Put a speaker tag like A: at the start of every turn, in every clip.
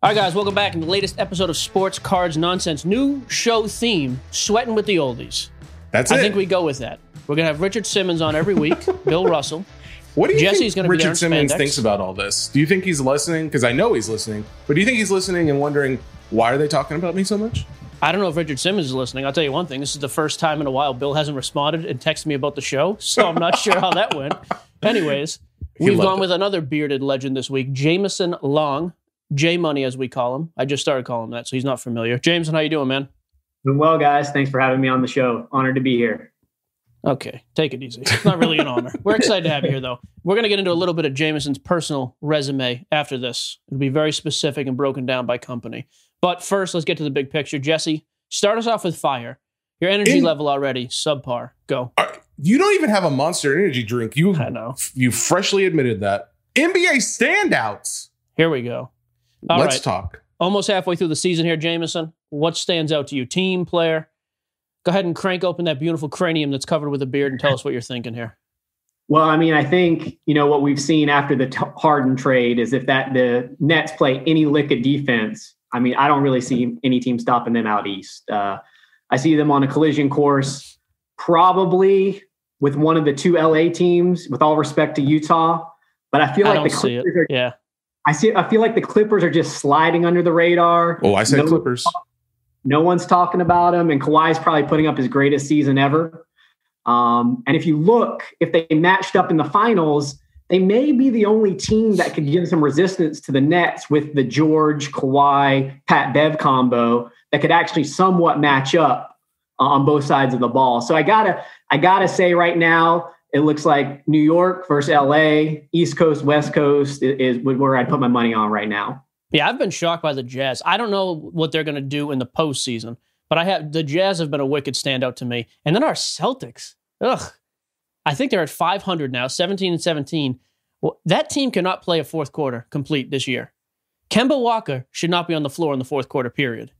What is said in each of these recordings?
A: All right, guys, welcome back in the latest episode of Sports Cards Nonsense. New show theme: sweating with the oldies.
B: That's it.
A: I
B: it.
A: think we go with that. We're gonna have Richard Simmons on every week. Bill Russell.
B: what do you
A: Jesse's
B: think
A: gonna be there
B: Richard Simmons
A: spandex.
B: thinks about all this? Do you think he's listening? Because I know he's listening. But do you think he's listening and wondering why are they talking about me so much?
A: I don't know if Richard Simmons is listening. I'll tell you one thing: this is the first time in a while Bill hasn't responded and texted me about the show, so I'm not sure how that went. Anyways,
B: He
A: we've
B: loved
A: gone
B: it.
A: with another bearded legend this week, Jamison Long, J Money as we call him. I just started calling him that, so he's not familiar. Jamison, how you doing, man?
C: Doing well, guys. Thanks for having me on the show. Honored to be here.
A: Okay, take it easy. It's not really an honor. We're excited to have you here, though. We're going to get into a little bit of Jamison's personal resume after this. It'll be very specific and broken down by company. But first, let's get to the big picture. Jesse, start us off with fire. Your energy
B: In-
A: level already subpar. Go.
B: Are- You don't even have a Monster Energy drink. You
A: I know.
B: you freshly admitted that. NBA standouts.
A: Here we go. All
B: Let's
A: right.
B: talk.
A: Almost halfway through the season here, Jamison. What stands out to you? Team, player? Go ahead and crank open that beautiful cranium that's covered with a beard and tell us what you're thinking here.
C: Well, I mean, I think you know what we've seen after the t- Harden trade is if that the Nets play any lick of defense. I mean, I don't really see any team stopping them out east. Uh, I see them on a collision course, probably with one of the two LA teams. With all respect to Utah, but I feel
A: I
C: like the. Clippers are.
A: Yeah.
C: I see. I feel like the Clippers are just sliding under the radar.
B: Oh, I said
C: No-
B: Clippers.
C: No one's talking about them, and Kawhi's probably putting up his greatest season ever. Um, and if you look, if they matched up in the finals, they may be the only team that could give some resistance to the Nets with the George, Kawhi, Pat Bev combo that could actually somewhat match up uh, on both sides of the ball. So I gotta, I gotta say right now, it looks like New York versus LA, East Coast, West Coast is, is where I'd put my money on right now.
A: Yeah, I've been shocked by the Jazz. I don't know what they're going to do in the postseason, but I have the Jazz have been a wicked standout to me. And then our Celtics, ugh, I think they're at 500 now, 17 and 17. Well, that team cannot play a fourth quarter complete this year. Kemba Walker should not be on the floor in the fourth quarter. Period.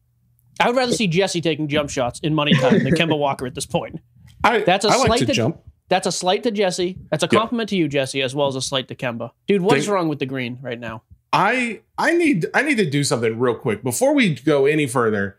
A: I would rather see Jesse taking jump shots in money time than Kemba Walker at this point.
B: I,
A: That's a
B: I like
A: slight
B: to
A: to-
B: jump.
A: That's a slight to Jesse. That's a compliment to you, Jesse, as well as a slight to Kemba. Dude, what is wrong with the green right now?
B: I I need I need to do something real quick before we go any further.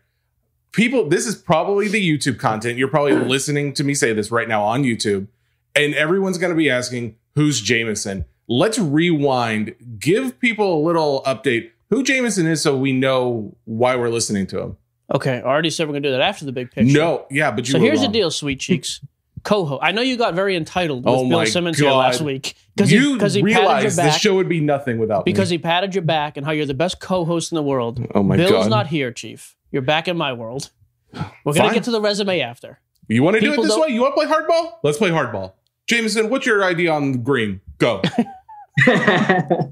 B: People, this is probably the YouTube content. You're probably listening to me say this right now on YouTube, and everyone's going to be asking, "Who's Jamison?" Let's rewind. Give people a little update who Jamison is, so we know why we're listening to him.
A: Okay, I already said we're going to do that after the big picture.
B: No, yeah, but you.
A: So here's the deal, sweet cheeks. Co-host. I know you got very entitled with
B: Oh
A: Bill
B: my
A: Simmons here last week because he,
B: You
A: 'cause he patted your
B: realize this show would be nothing without
A: because
B: me.
A: he patted your back and how you're the best co-host in the world.
B: oh my
A: Bill's
B: god!
A: Bill's not here, Chief. You're back in my world. We're gonna
B: Fine.
A: get to the resume after.
B: You want to do it this way? You want to play hardball? Let's play hardball. Jamison, what's your idea on green? Go.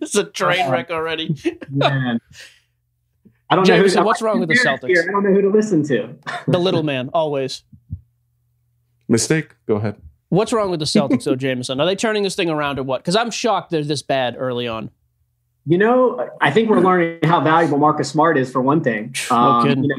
A: This is a train wreck already.
C: Man. I don't
A: Jamison,
C: know who,
A: what's wrong with the Celtics?
C: Here, I don't know who to listen to.
A: The little man, always.
B: Mistake. Go ahead.
A: What's wrong with the Celtics, though, Jamison? Are they turning this thing around or what? Because I'm shocked they're this bad early on.
C: You know, I think we're learning how valuable Marcus Smart is for one thing. Um,
A: No kidding.
C: you know,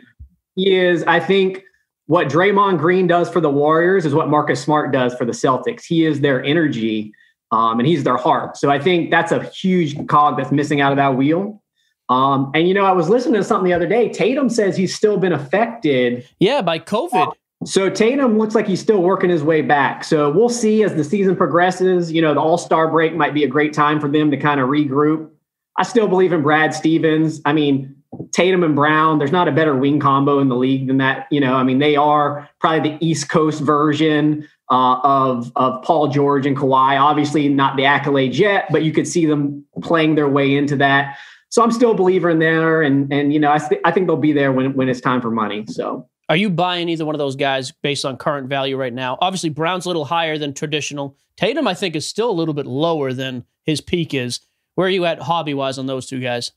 C: he is, I think, what Draymond Green does for the Warriors is what Marcus Smart does for the Celtics. He is their energy um, and he's their heart. So I think that's a huge cog that's missing out of that wheel. Um, and, you know, I was listening to something the other day. Tatum says he's still been affected
A: Yeah, by COVID.
C: So Tatum looks like he's still working his way back. So we'll see as the season progresses. You know, the All Star break might be a great time for them to kind of regroup. I still believe in Brad Stevens. I mean, Tatum and Brown, there's not a better wing combo in the league than that. You know, I mean, they are probably the East Coast version uh, of of Paul George and Kawhi. Obviously, not the accolades yet, but you could see them playing their way into that. So I'm still a believer in there, and and you know, I, th- I think they'll be there when when it's time for money. So.
A: Are you buying either one of those guys based on current value right now? Obviously, Brown's a little higher than traditional. Tatum, I think, is still a little bit lower than his peak is. Where are you at hobby wise on those two guys?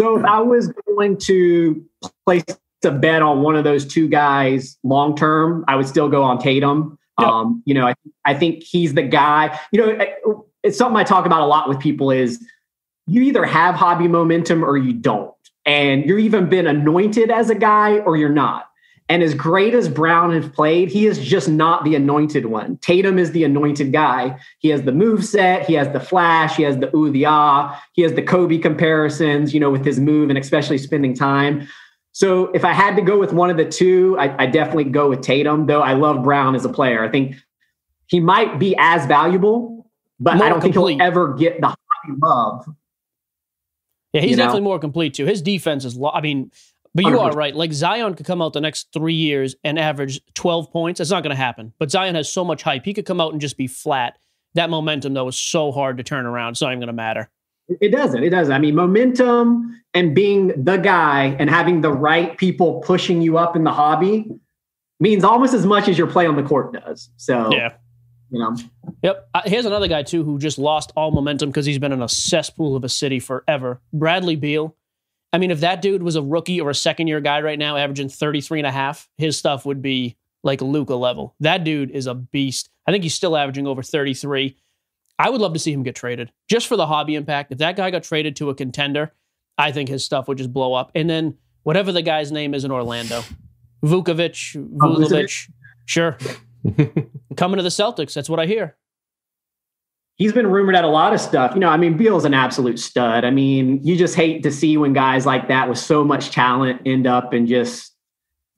C: So if I was going to place a bet on one of those two guys long term, I would still go on Tatum.
A: Yeah.
C: Um, you know, I, I think he's the guy. You know, it's something I talk about a lot with people is you either have hobby momentum or you don't. And you're even been anointed as a guy or you're not. And as great as Brown has played, he is just not the anointed one. Tatum is the anointed guy. He has the move set, he has the flash, he has the ooh the ah, he has the Kobe comparisons, you know, with his move and especially spending time. So if I had to go with one of the two, I, I definitely go with Tatum, though I love Brown as a player. I think he might be as valuable, but
A: More
C: I don't think he'll ever get the high love.
A: Yeah, he's
C: You know?
A: definitely more complete too. His defense is, lo- I mean, but you are
C: 100%.
A: right. Like Zion could come out the next three years and average 12 points. It's not going to happen. But Zion has so much hype. He could come out and just be flat. That momentum, though, is so hard to turn around. It's not even going to matter.
C: It doesn't. It doesn't. I mean, momentum and being the guy and having the right people pushing you up in the hobby means almost as much as your play on the court does. So,
A: Yeah.
C: you know,
A: Yep. Uh, here's another guy, too, who just lost all momentum because he's been in a cesspool of a city forever. Bradley Beal. I mean, if that dude was a rookie or a second year guy right now, averaging 33 and a half, his stuff would be like Luka level. That dude is a beast. I think he's still averaging over 33. I would love to see him get traded just for the hobby impact. If that guy got traded to a contender, I think his stuff would just blow up. And then whatever the guy's name is in Orlando, Vukovic, oh, Vulovic, sure. Coming to the Celtics. That's what I hear.
C: He's been rumored at a lot of stuff. You know, I mean, Beal's an absolute stud. I mean, you just hate to see when guys like that with so much talent end up in just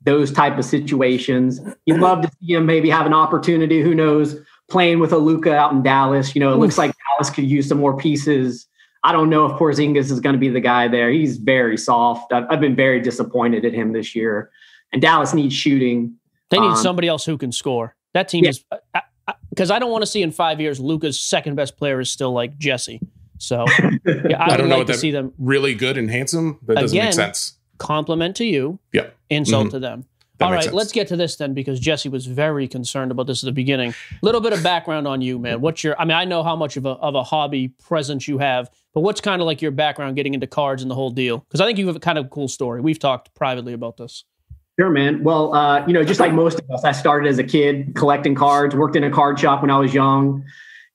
C: those type of situations. You'd love to see him maybe have an opportunity. Who knows? Playing with a Luka out in Dallas. You know, it looks like Dallas could use some more pieces. I don't know if Porzingis is going to be the guy there. He's very soft. I've, I've been very disappointed at him this year. And Dallas needs shooting.
A: They need
C: Um,
A: somebody else who can score. That team
C: Yeah.
A: is because I, don't want to see in five years Luka's second best player is still like Jesse. So yeah, I,
B: I don't know
A: like
B: what
A: to
B: that-
A: see them
B: Really good and handsome. That doesn't
A: Again,
B: make sense.
A: compliment to you,
B: Yeah.
A: insult
B: Mhm.
A: to them.
B: That
A: All
B: makes
A: right,
B: sense.
A: let's get to this then because Jesse was very concerned about this at the beginning. A little bit of background on you, man. What's your? I mean, I know how much of a of a hobby presence you have, but what's kind of like your background getting into cards and the whole deal? Because I think you have a kind of cool story. We've talked privately about this.
C: Sure, man. Well, uh, you know, just like most of us, I started as a kid collecting cards, worked in a card shop when I was young,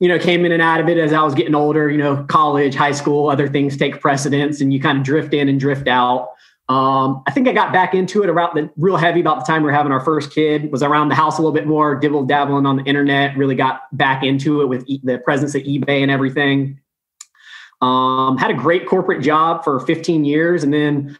C: you know, came in and out of it as I was getting older, you know, college, high school, other things take precedence and you kind of drift in and drift out. Um, I think I got back into it around the real heavy about the time we were having our first kid, was around the house a little bit more, dibble dabbling on the internet, really got back into it with e- the presence of eBay and everything. Um, had a great corporate job for 15 years and then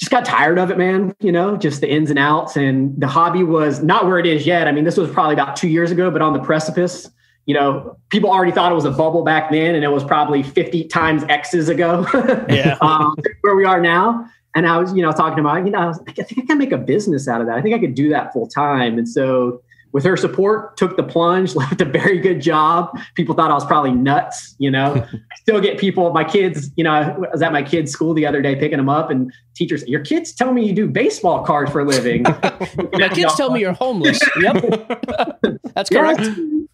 C: just got tired of it, man. You know, just the ins and outs. And the hobby was not where it is yet. I mean, this was probably about two years ago, but on the precipice. You know, people already thought it was a bubble back then, and it was probably 50 times X's ago.
A: Yeah.
C: um, where we are now. And I was, you know, talking about, you know, I, was, I think I can make a business out of that. I think I could do that full time. And so, with her support, took the plunge, left a very good job. People thought I was probably nuts, you know. I still get people, my kids, you know, I was at my kids' school the other day picking them up, and teachers, your kids tell me you do baseball cards for a living.
A: My kids tell me you're homeless. Yep, that's
C: Yeah,
A: correct.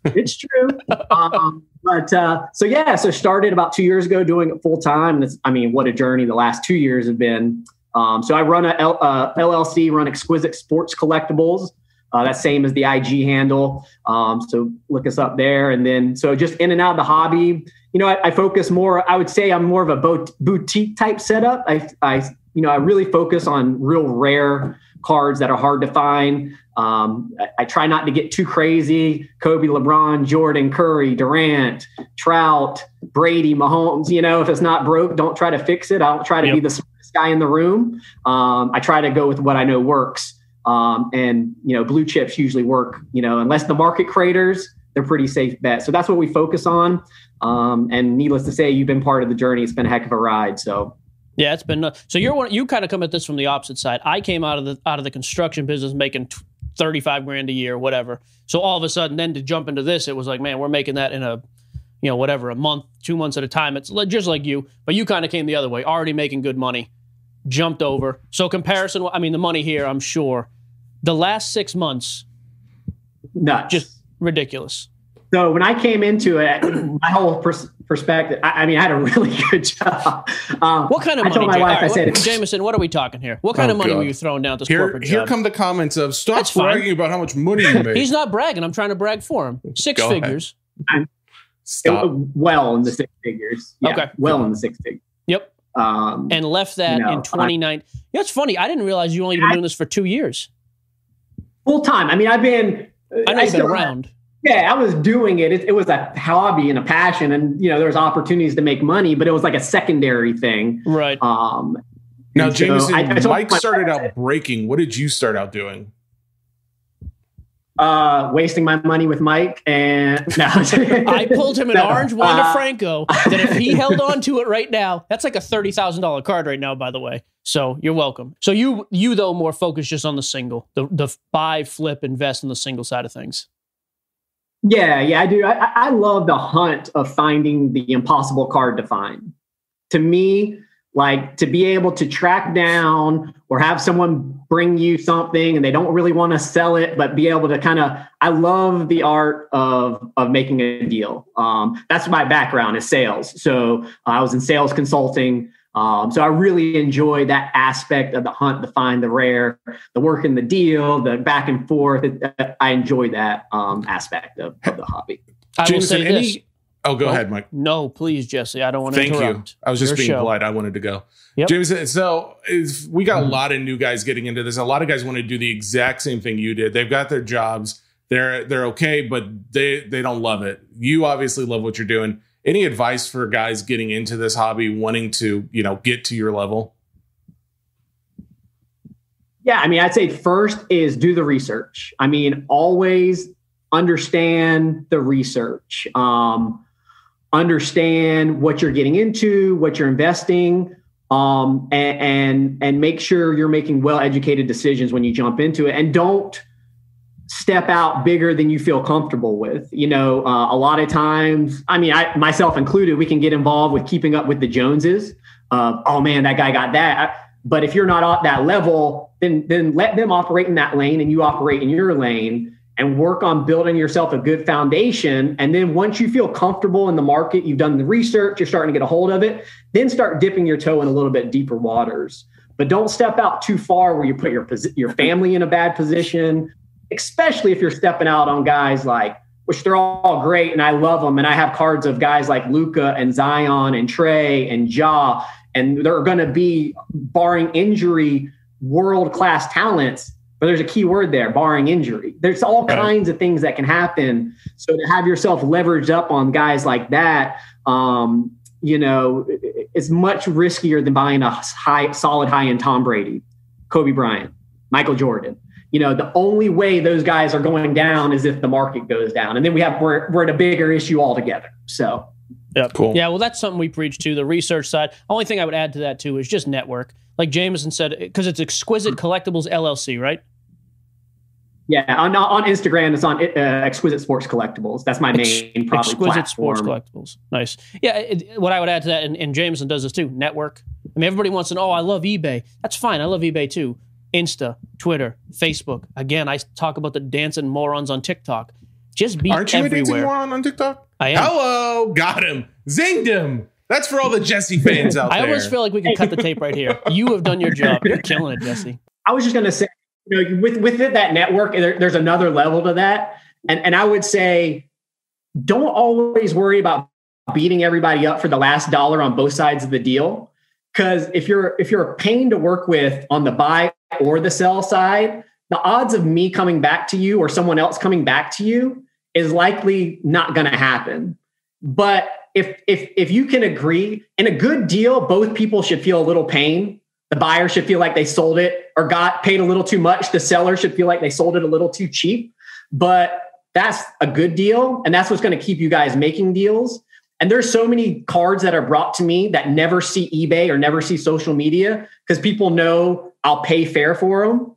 C: it's true. um, but uh, so yeah, so started about two years ago doing it full time. I mean, what a journey the last two years have been. Um, so I run a L, uh, LLC, run Exquisite Sports Collectibles. Uh, that's same as the IG handle. Um, so look us up there. And then so just in and out of the hobby. You know, I, I focus more. I would say I'm more of a bo- boutique type setup. I, I, you know, I really focus on real rare cards that are hard to find. Um, I, I try not to get too crazy. Kobe, LeBron, Jordan, Curry, Durant, Trout, Brady, Mahomes. You know, if it's not broke, don't try to fix it. I don't try to
A: Yep.
C: be the smartest guy in the room. Um, I try to go with what I know works. Um, and you know, blue chips usually work. You know, unless the market craters, they're pretty safe bet. So that's what we focus on. Um, and needless to say, you've been part of the journey. It's been a heck of a ride. So
A: Yeah, it's been so you're one. You kind of come at this from the opposite side. I came out of the out of the construction business making t- thirty five grand a year, whatever. So all of a sudden, then to jump into this, it was like, man, we're making that in a, you know, whatever, a month, two months at a time. It's just like you, but you kind of came the other way, already making good money, jumped over. So comparison, I mean, the money here, I'm sure, the last six months,
C: nuts.
A: just ridiculous.
C: So when I came into it, my whole pers- perspective, I, I mean, I had a really good job. Um,
A: What kind of
C: I
A: money?
C: told my
A: Jay-
C: wife,
A: all right,
C: I said,
A: what- Jamison, what are we talking here? What kind
B: Oh,
A: of money
B: God.
A: were you throwing down at this
B: Here,
A: corporate
B: here
A: job?
B: come the comments of stop
A: That's fine.
B: bragging about how much money you make.
A: He's not bragging. I'm trying to brag for him. Six
B: Go
A: figures.
B: Stop.
C: well in the six figures. Yeah,
A: Okay.
C: Well in the six figures.
A: Yep.
C: Um,
A: and left that
C: You know,
A: in 29. You know, it's funny. I didn't realize you only been
C: I-
A: doing this for two years.
C: Full time. I mean, I've been.
A: I know you've been around.
C: Yeah, I was doing it. it. It was a hobby and a passion, and you know, there was opportunities to make money, but it was like a secondary thing.
A: Right.
C: Um,
B: now,
C: and so
B: Jamison,
C: I- I
B: Mike started out breaking. What did you start out doing?
C: Uh, wasting my money with Mike, and no.
A: I pulled him an
C: No,
A: orange Wander
C: uh,
A: Franco that if he held on to it right now, that's like a thirty thousand dollar card right now, by the way. So you're welcome. So you you though more focused just on the single, the the buy, flip, invest in the single side of things.
C: Yeah, yeah, I do. I- I love the hunt of finding the impossible card to find. To me, like to be able to track down or have someone bring you something and they don't really want to sell it, but be able to kind of. I love the art of of making a deal. Um, that's my background is sales. So uh, I was in sales consulting. Um, so I really enjoy that aspect of the hunt the find the rare, the work in the deal, the back and forth. I enjoy that um, aspect of, of the hobby.
A: I will
B: Jamison,
A: say this.
B: any? Oh, go
A: Oh,
B: ahead, Mike.
A: No, please, Jesse. I don't want to
B: Thank you. I was just
A: Your
B: being
A: show.
B: polite. I wanted to go.
A: Yep.
B: Jamison, so if we got a
A: Mhm.
B: lot of new guys getting into this. A lot of guys want to do the exact same thing you did. They've got their jobs. They're they're okay, but they they don't love it. You obviously love what you're doing. Any advice for guys getting into this hobby, wanting to you know get to your level?
C: Yeah, I mean, I'd say first is do the research. I mean, always understand the research. Um, understand what you're getting into, what you're investing, um, and, and and make sure you're making well-educated decisions when you jump into it, and don't step out bigger than you feel comfortable with. You know, uh, a lot of times, I mean, I myself included, we can get involved with keeping up with the Joneses. Uh, oh man, that guy got that. But if you're not at that level, then then let them operate in that lane and you operate in your lane and work on building yourself a good foundation. And then once you feel comfortable in the market, you've done the research, you're starting to get a hold of it, then start dipping your toe in a little bit deeper waters. But don't step out too far where you put your your family in a bad position, especially if you're stepping out on guys like which they're all great and I love them. And I have cards of guys like Luka and Zion and Trey and Ja, and they're going to be barring injury, world class talents. But there's a key word there, barring injury. There's all
B: Right.
C: kinds of things that can happen. So to have yourself leveraged up on guys like that, um, you know, it's much riskier than buying a high, solid high end Tom Brady, Kobe Bryant, Michael Jordan. You know, the only way those guys are going down is if the market goes down, and then we have we're, we're at a bigger issue altogether. So
A: yeah
B: Cool.
A: Yeah, well, that's something we preach to the research side. Only thing I would add to that too is just network. Like Jamison said, because it's Exquisite Collectibles LLC, right?
C: yeah, on on Instagram, it's on uh, Exquisite Sports Collectibles. That's my
A: Ex-
C: main probably
A: Exquisite
C: platform.
A: Sports Collectibles. Nice. Yeah, it, what I would add to that, and, and Jamison does this too. Network. I mean, everybody wants to know. Oh, I love eBay. That's fine. I love eBay too. Insta, Twitter, Facebook. Again, I talk about the dancing morons on TikTok. Just be
B: Aren't you a dancing moron on TikTok?
A: I am.
B: Hello, got him, zinged him. That's for all the Jesse fans out
A: I
B: there.
A: I almost feel like we can cut the tape right here. You have done your job. You're killing it, Jesse.
C: I was just going to say, you know, with with it, that network, there, there's another level to that, and and I would say, don't always worry about beating everybody up for the last dollar on both sides of the deal, because if you're if you're a pain to work with on the buy or the sell side, the odds of me coming back to you or someone else coming back to you is likely not going to happen. But if if if you can agree in a good deal, both people should feel a little pain. The buyer should feel like they sold it or got paid a little too much. The seller should feel like they sold it a little too cheap. But that's a good deal, and that's what's going to keep you guys making deals. And there's so many cards that are brought to me that never see eBay or never see social media because people know I'll pay fair for them.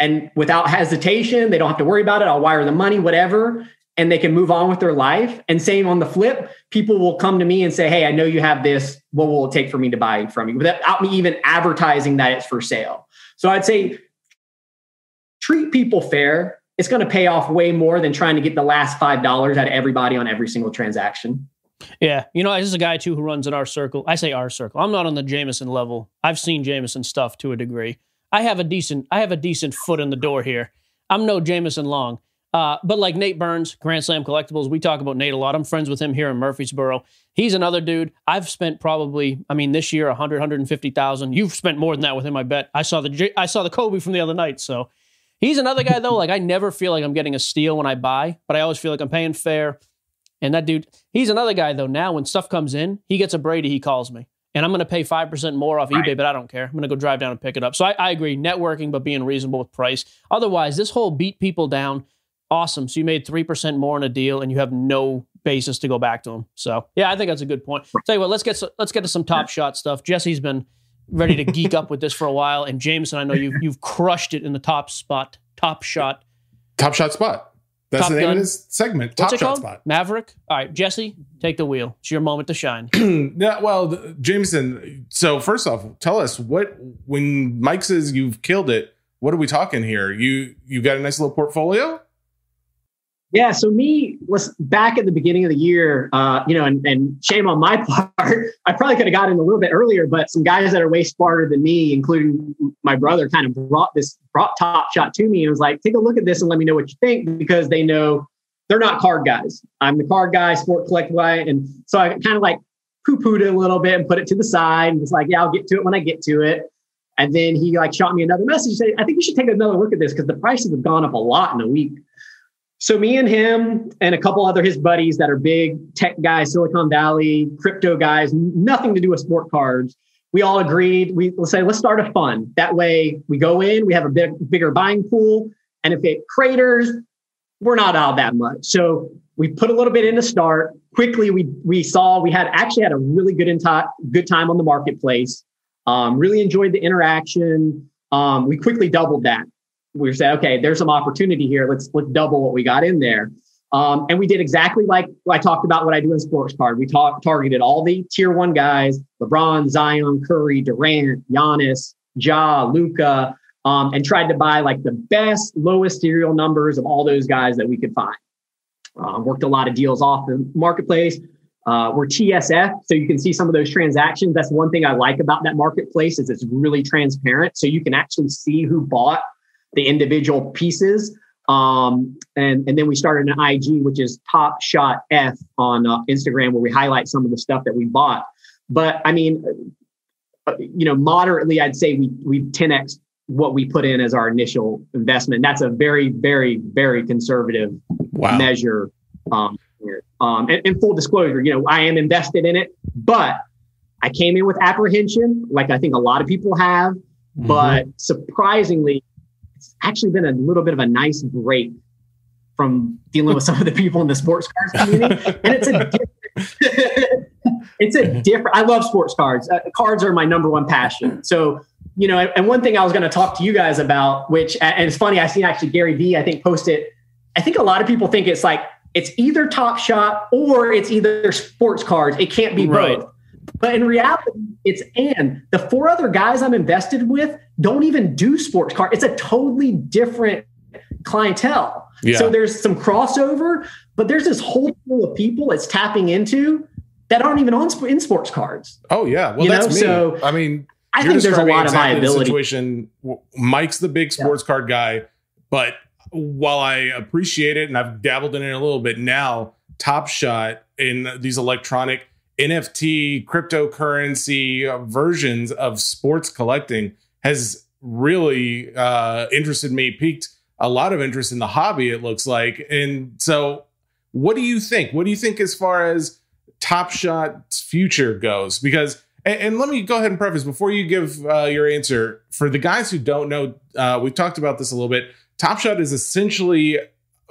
C: And without hesitation, they don't have to worry about it. I'll wire the money, whatever, and they can move on with their life. And same on the flip, people will come to me and say, Hey, I know you have this. What will it take for me to buy from you without me even advertising that it's for sale? So I'd say treat people fair. It's going to pay off way more than trying to get the last $5 out of everybody on every single transaction.
A: Yeah, you know, this is a guy too who runs in our circle. I say our circle. I'm not on the Jamison level. I've seen Jamison stuff to a degree. I have a decent, I have a decent foot in the door here. I'm no Jamison Long, uh, but like Nate Burns, Grand Slam Collectibles, we talk about Nate a lot. I'm friends with him here in Murfreesboro. He's another dude. I've spent probably, I mean, this year 100, 150,000. You've spent more than that with him, I bet. I saw the, I saw the Kobe from the other night, so He's another guy though. Like I never feel like I'm getting a steal when I buy, but I always feel like I'm paying fair. And that dude, he's another guy though. Now when stuff comes in, he gets a Brady, he calls me, and I'm going to pay five percent more off right. eBay, but I don't care. I'm going to go drive down and pick it up. So I, I agree, networking, but being reasonable with price. Otherwise, this whole beat people down, awesome. So you made three percent more on a deal, and you have no basis to go back to them. So yeah, I think that's a good point. Tell you what, let's get let's get to some top shot stuff. Jesse's been ready to geek up with this for a while, and Jamison, I know you've you've crushed it in the top spot, top shot,
B: top shot spot. That's top the name gun. of this segment.
A: Top shot called? spot. Maverick. All right, Jesse, take the wheel. It's your moment to shine.
B: yeah, well, the, Jamison. So first off, tell us what when Mike says you've killed it. What are we talking here? You you got a nice little portfolio.
C: Yeah, so me was back at the beginning of the year, uh, you know, and, and shame on my part. I probably could have gotten a little bit earlier, but some guys that are way smarter than me, including my brother, kind of brought this brought Top Shot to me and was like, take a look at this and let me know what you think because they know they're not card guys. I'm the card guy, sport collect guy, and so I kind of like poo pooed it a little bit and put it to the side and was like, yeah, I'll get to it when I get to it. And then he like shot me another message. Say, I think you should take another look at this because the prices have gone up a lot in a week. So me and him and a couple other his buddies that are big tech guys, Silicon Valley, crypto guys, nothing to do with sport cards. We all agreed. We say, let's start a fund. That way we go in, we have a big, bigger buying pool. And if it craters, we're not out that much. So we put a little bit in to start. Quickly, we we saw we had actually had a really good into, good time on the marketplace. Um, really enjoyed the interaction. Um, we quickly doubled that we said, okay, there's some opportunity here. Let's let's double what we got in there. Um, and we did exactly like I talked about what I do in sports card. We talk, targeted all the tier one guys: LeBron, Zion, Curry, Durant, Giannis, Ja, Luka, um, and tried to buy like the best, lowest serial numbers of all those guys that we could find. Uh, worked a lot of deals off the marketplace. Uh, we're TSF, so you can see some of those transactions. That's one thing I like about that marketplace is it's really transparent, so you can actually see who bought the individual pieces. Um, and, and then we started an IG, which is Top Shot F on uh, Instagram, where we highlight some of the stuff that we bought. But I mean, uh, you know, moderately, I'd say we we 10x what we put in as our initial investment. That's a very, very, very conservative wow. measure. Um, um, and, and full disclosure, you know, I am invested in it, but I came in with apprehension, like I think a lot of people have. Mm-hmm. But surprisingly, it's actually been a little bit of a nice break from dealing with some of the people in the sports cars community. And it's a different, it's a different, I love sports cards. Uh, cards are my number one passion. So, you know, and one thing I was going to talk to you guys about, which, and it's funny, I seen actually Gary Vee, I think, posted, I think a lot of people think it's like, it's either Top Shot or it's either sports cards. It can't be right. both. But in reality, it's and the four other guys I'm invested with don't even do sports car. It's a totally different clientele. Yeah. So there's some crossover, but there's this whole pool of people it's tapping into that aren't even on in sports cards.
B: Oh yeah, well you that's know? me. So I mean,
C: I think there's a lot of viability.
B: Situation. Mike's the big sports yeah. card guy, but while I appreciate it and I've dabbled in it a little bit now, Top Shot in these electronic NFT cryptocurrency versions of sports collecting has really uh, interested me, piqued a lot of interest in the hobby, it looks like. And so, what do you think? What do you think as far as Top Shot's future goes? Because, and, and let me go ahead and preface before you give uh, your answer for the guys who don't know, uh, we've talked about this a little bit. Top Shot is essentially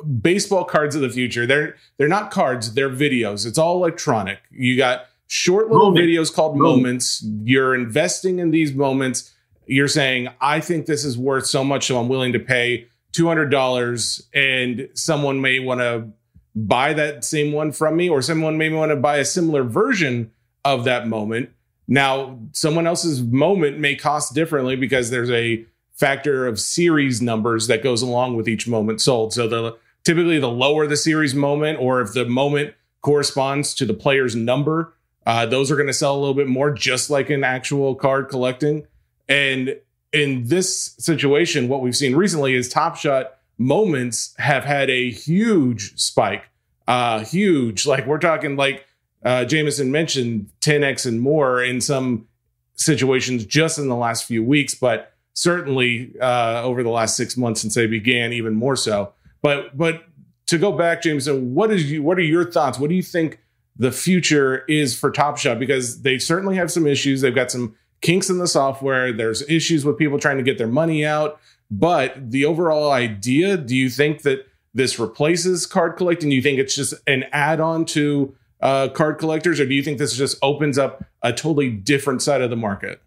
B: baseball cards of the future. They're they're not cards, they're videos. It's all electronic. You got short little Moment. videos called Moment. moments. You're investing in these moments. You're saying, I think this is worth so much, so I'm willing to pay $200 and someone may want to buy that same one from me or someone may want to buy a similar version of that moment. Now, someone else's moment may cost differently because there's a factor of series numbers that goes along with each moment sold. So the typically the lower the series moment, or if the moment corresponds to the player's number, uh, those are going to sell a little bit more, just like in actual card collecting. And in this situation, what we've seen recently is Top Shot moments have had a huge spike. Uh, huge. Like we're talking like uh, Jamison mentioned 10x and more in some situations just in the last few weeks, but certainly uh, over the last six months since they began, even more so. But but to go back, Jamison, what is you? What are your thoughts? What do you think the future is for Top Shot? Because they certainly have some issues. They've got some kinks in the software. There's issues with people trying to get their money out. But the overall idea, do you think that this replaces card collecting? Do you think it's just an add-on to uh, card collectors, or do you think this just opens up a totally different side of the market?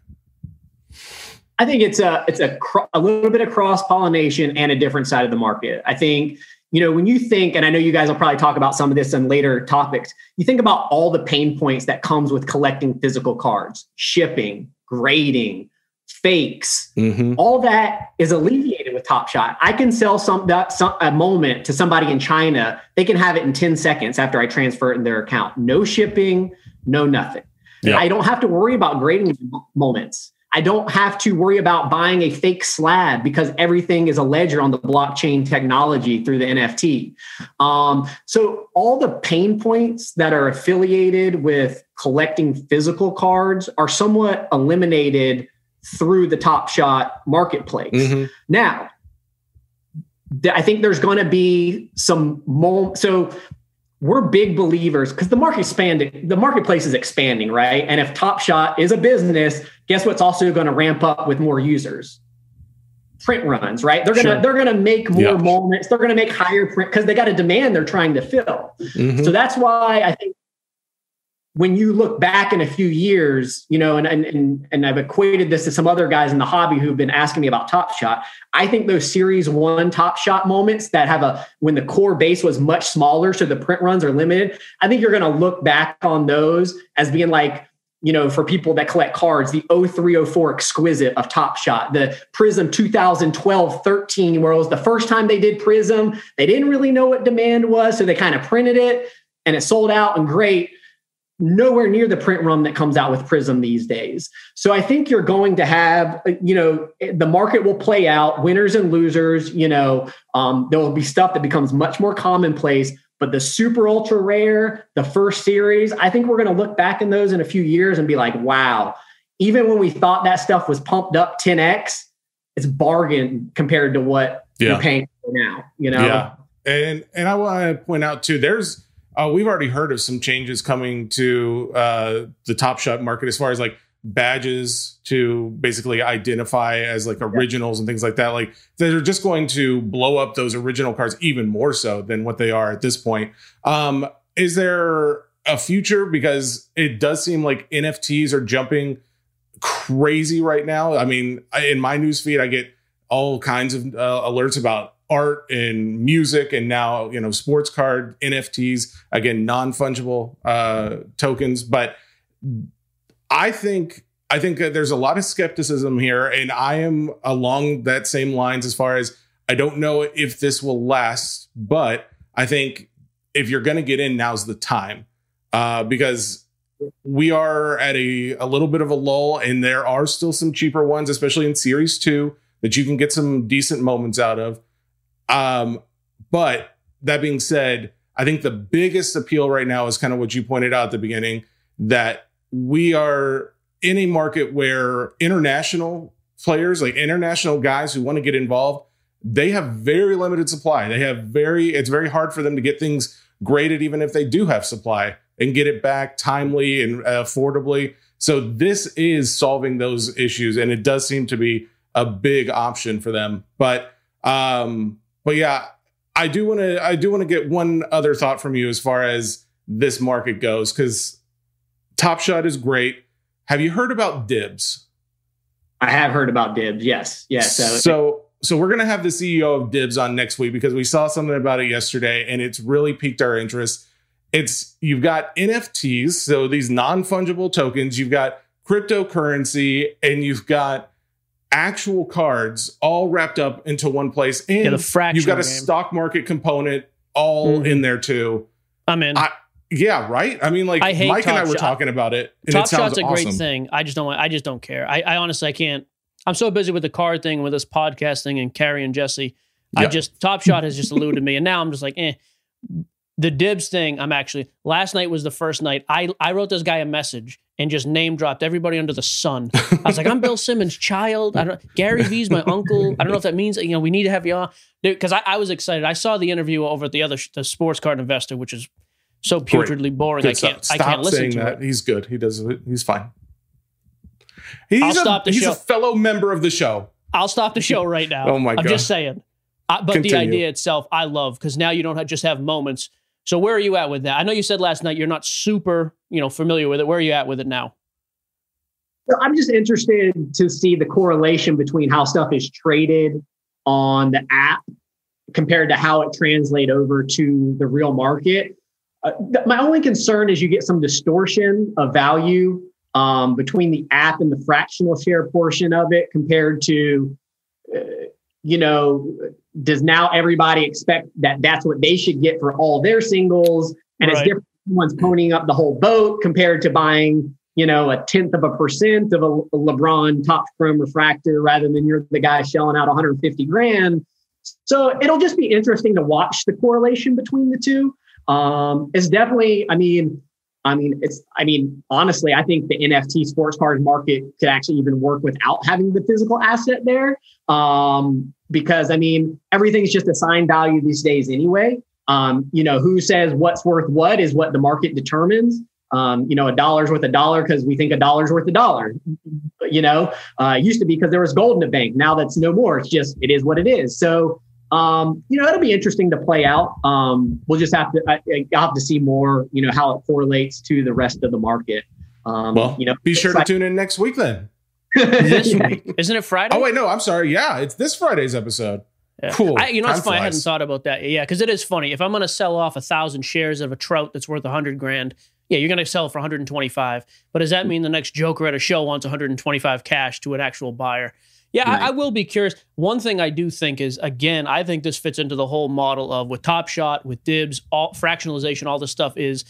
C: I think it's a it's a a little bit of cross pollination and a different side of the market. I think you know when you think, and I know you guys will probably talk about some of this in later topics. You think about all the pain points that comes with collecting physical cards, shipping, grading, fakes. Mm-hmm. All that is alleviated with Top Shot. I can sell some that some, a moment to somebody in China. They can have it in 10 seconds after I transfer it in their account. No shipping, no nothing. Yep. I don't have to worry about grading moments. I don't have to worry about buying a fake slab because everything is a ledger on the blockchain technology through the NFT. Um, so, all the pain points that are affiliated with collecting physical cards are somewhat eliminated through the Top Shot marketplace. Mm-hmm. Now, I think there's going to be some more. So we're big believers because the market expanding, the marketplace is expanding, right? And if Top Shot is a business, guess what's also going to ramp up with more users? Print runs, right? They're gonna sure. they're gonna make more yeah. moments. They're gonna make higher print because they got a demand they're trying to fill. Mm-hmm. So that's why I think when you look back in a few years, you know, and, and and I've equated this to some other guys in the hobby who've been asking me about Top Shot. I think those Series One Top Shot moments that have a when the core base was much smaller, so the print runs are limited. I think you're going to look back on those as being like, you know, for people that collect cards, the 0304 exquisite of Top Shot, the Prizm 2012 13, where it was the first time they did Prizm. They didn't really know what demand was, so they kind of printed it and it sold out and great nowhere near the print run that comes out with Prizm these days. So I think you're going to have, you know, the market will play out, winners and losers. You know, um, there will be stuff that becomes much more commonplace. But the super ultra rare, the first series, I think we're going to look back in those in a few years and be like, wow, even when we thought that stuff was pumped up 10x, it's bargain compared to what yeah. you're paying for now. You know.
B: Yeah. And and I want to point out too, there's uh, we've already heard of some changes coming to uh, the Top Shot market as far as like badges to basically identify as like originals and things like that. Like they're just going to blow up those original cards even more so than what they are at this point. Um, is there a future? Because it does seem like NFTs are jumping crazy right now. I mean, in my newsfeed, I get all kinds of uh, alerts about art and music and now you know sports card nfts again non-fungible uh, tokens. But i think i think there's a lot of skepticism here and i am along that same lines as far as i don't know if this will last but i think if you're going to get in now's the time. Uh, because we are at a, a little bit of a lull and there are still some cheaper ones especially in series 2 that you can get some decent moments out of um, but that being said, I think the biggest appeal right now is kind of what you pointed out at the beginning that we are in a market where international players, like international guys who want to get involved, they have very limited supply. They have very, it's very hard for them to get things graded, even if they do have supply and get it back timely and affordably. So this is solving those issues. And it does seem to be a big option for them. But, um, but yeah, I do want to I do want to get one other thought from you as far as this market goes because Top Shot is great. Have you heard about Dibbs?
C: I have heard about Dibbs. Yes, yes.
B: So, so, so we're gonna have the CEO of Dibbs on next week because we saw something about it yesterday and it's really piqued our interest. It's you've got NFTs, so these non fungible tokens. You've got cryptocurrency, and you've got actual cards all wrapped up into one place. And yeah, the you've got a game. stock market component all mm-hmm. in there too.
A: I'm in.
B: I, yeah, right. I mean, like I hate Mike and I were shot. talking about it.
A: And Top
B: it Shot's
A: a
B: awesome.
A: great thing. I just don't. I just don't care. I, I honestly, I can't. I'm so busy with the card thing, with this podcasting, and Carrie and Jesse. I just Top Shot has just eluded me, and now I'm just like, eh. The dibs thing, I'm actually last night was the first night. I I wrote this guy a message and just name dropped everybody under the sun. I was like, I'm Bill Simmons' child. I don't Gary V's my uncle. I don't know if that means you know we need to have you on because I, I was excited. I saw the interview over at the other the Sports Card Investor, which is so putridly boring.
B: Good
A: I can't
B: stuff.
A: I can't
B: Stop
A: listen
B: saying
A: to
B: that.
A: it.
B: He's good. He does. He's fine. He's,
A: I'll
B: a,
A: stop the
B: he's
A: show.
B: a fellow member of the show.
A: I'll stop the show right now.
B: Oh my god!
A: I'm just saying. I, but the idea itself, I love because now you don't have, just have moments. So where are you at with that? I know you said last night you're not super, you know, familiar with it. Where are you at with it now?
C: So I'm just interested to see the correlation between how stuff is traded on the app compared to how it translate over to the real market. Uh, th- my only concern is you get some distortion of value um, between the app and the fractional share portion of it compared to, uh, you know, does now everybody expect that that's what they should get for all their singles? And it's
A: Right.
C: different. Someone's ponying up the whole boat compared to buying you know, a tenth of a percent of a, a LeBron Topps Chrome refractor rather than you're the guy shelling out 150 grand. So it'll just be interesting to watch the correlation between the two. Um, it's definitely, I mean, I mean, it's, I mean, honestly, I think the NFT sports cards market could actually even work without having the physical asset there. Um, because I mean, everything's just assigned value these days anyway. Um, you know, who says what's worth what is what the market determines um, you know, a dollar's worth a dollar because we think a dollar's worth a dollar. You know, uh, used to be because there was gold in the bank. Now that's no more. It's just it is what it is. So, um, you know, it'll be interesting to play out. Um, we'll just have to I, I'll have to see more. You know, how it correlates to the rest of the market. Um,
B: Well,
C: you know,
B: Be sure
C: it's
B: to
C: like-
B: tune in next week then.
A: This
C: Yeah.
A: week, isn't it Friday?
B: Oh wait, no, I'm sorry. Yeah, it's this Friday's episode.
A: Yeah.
B: Cool.
A: I, you know, it's funny. I hadn't thought about that. Yeah, because it is funny. If I'm going to sell off a thousand shares of a trout that's worth a hundred grand, yeah, you're going to sell it for 125. But does that mean the next Joker at a show wants 125 cash to an actual buyer? Yeah,
C: Right.
A: I, I will be curious. One thing I do think is, again, I think this fits into the whole model of with Top Shot, with Dibbs, all fractionalization, all this stuff is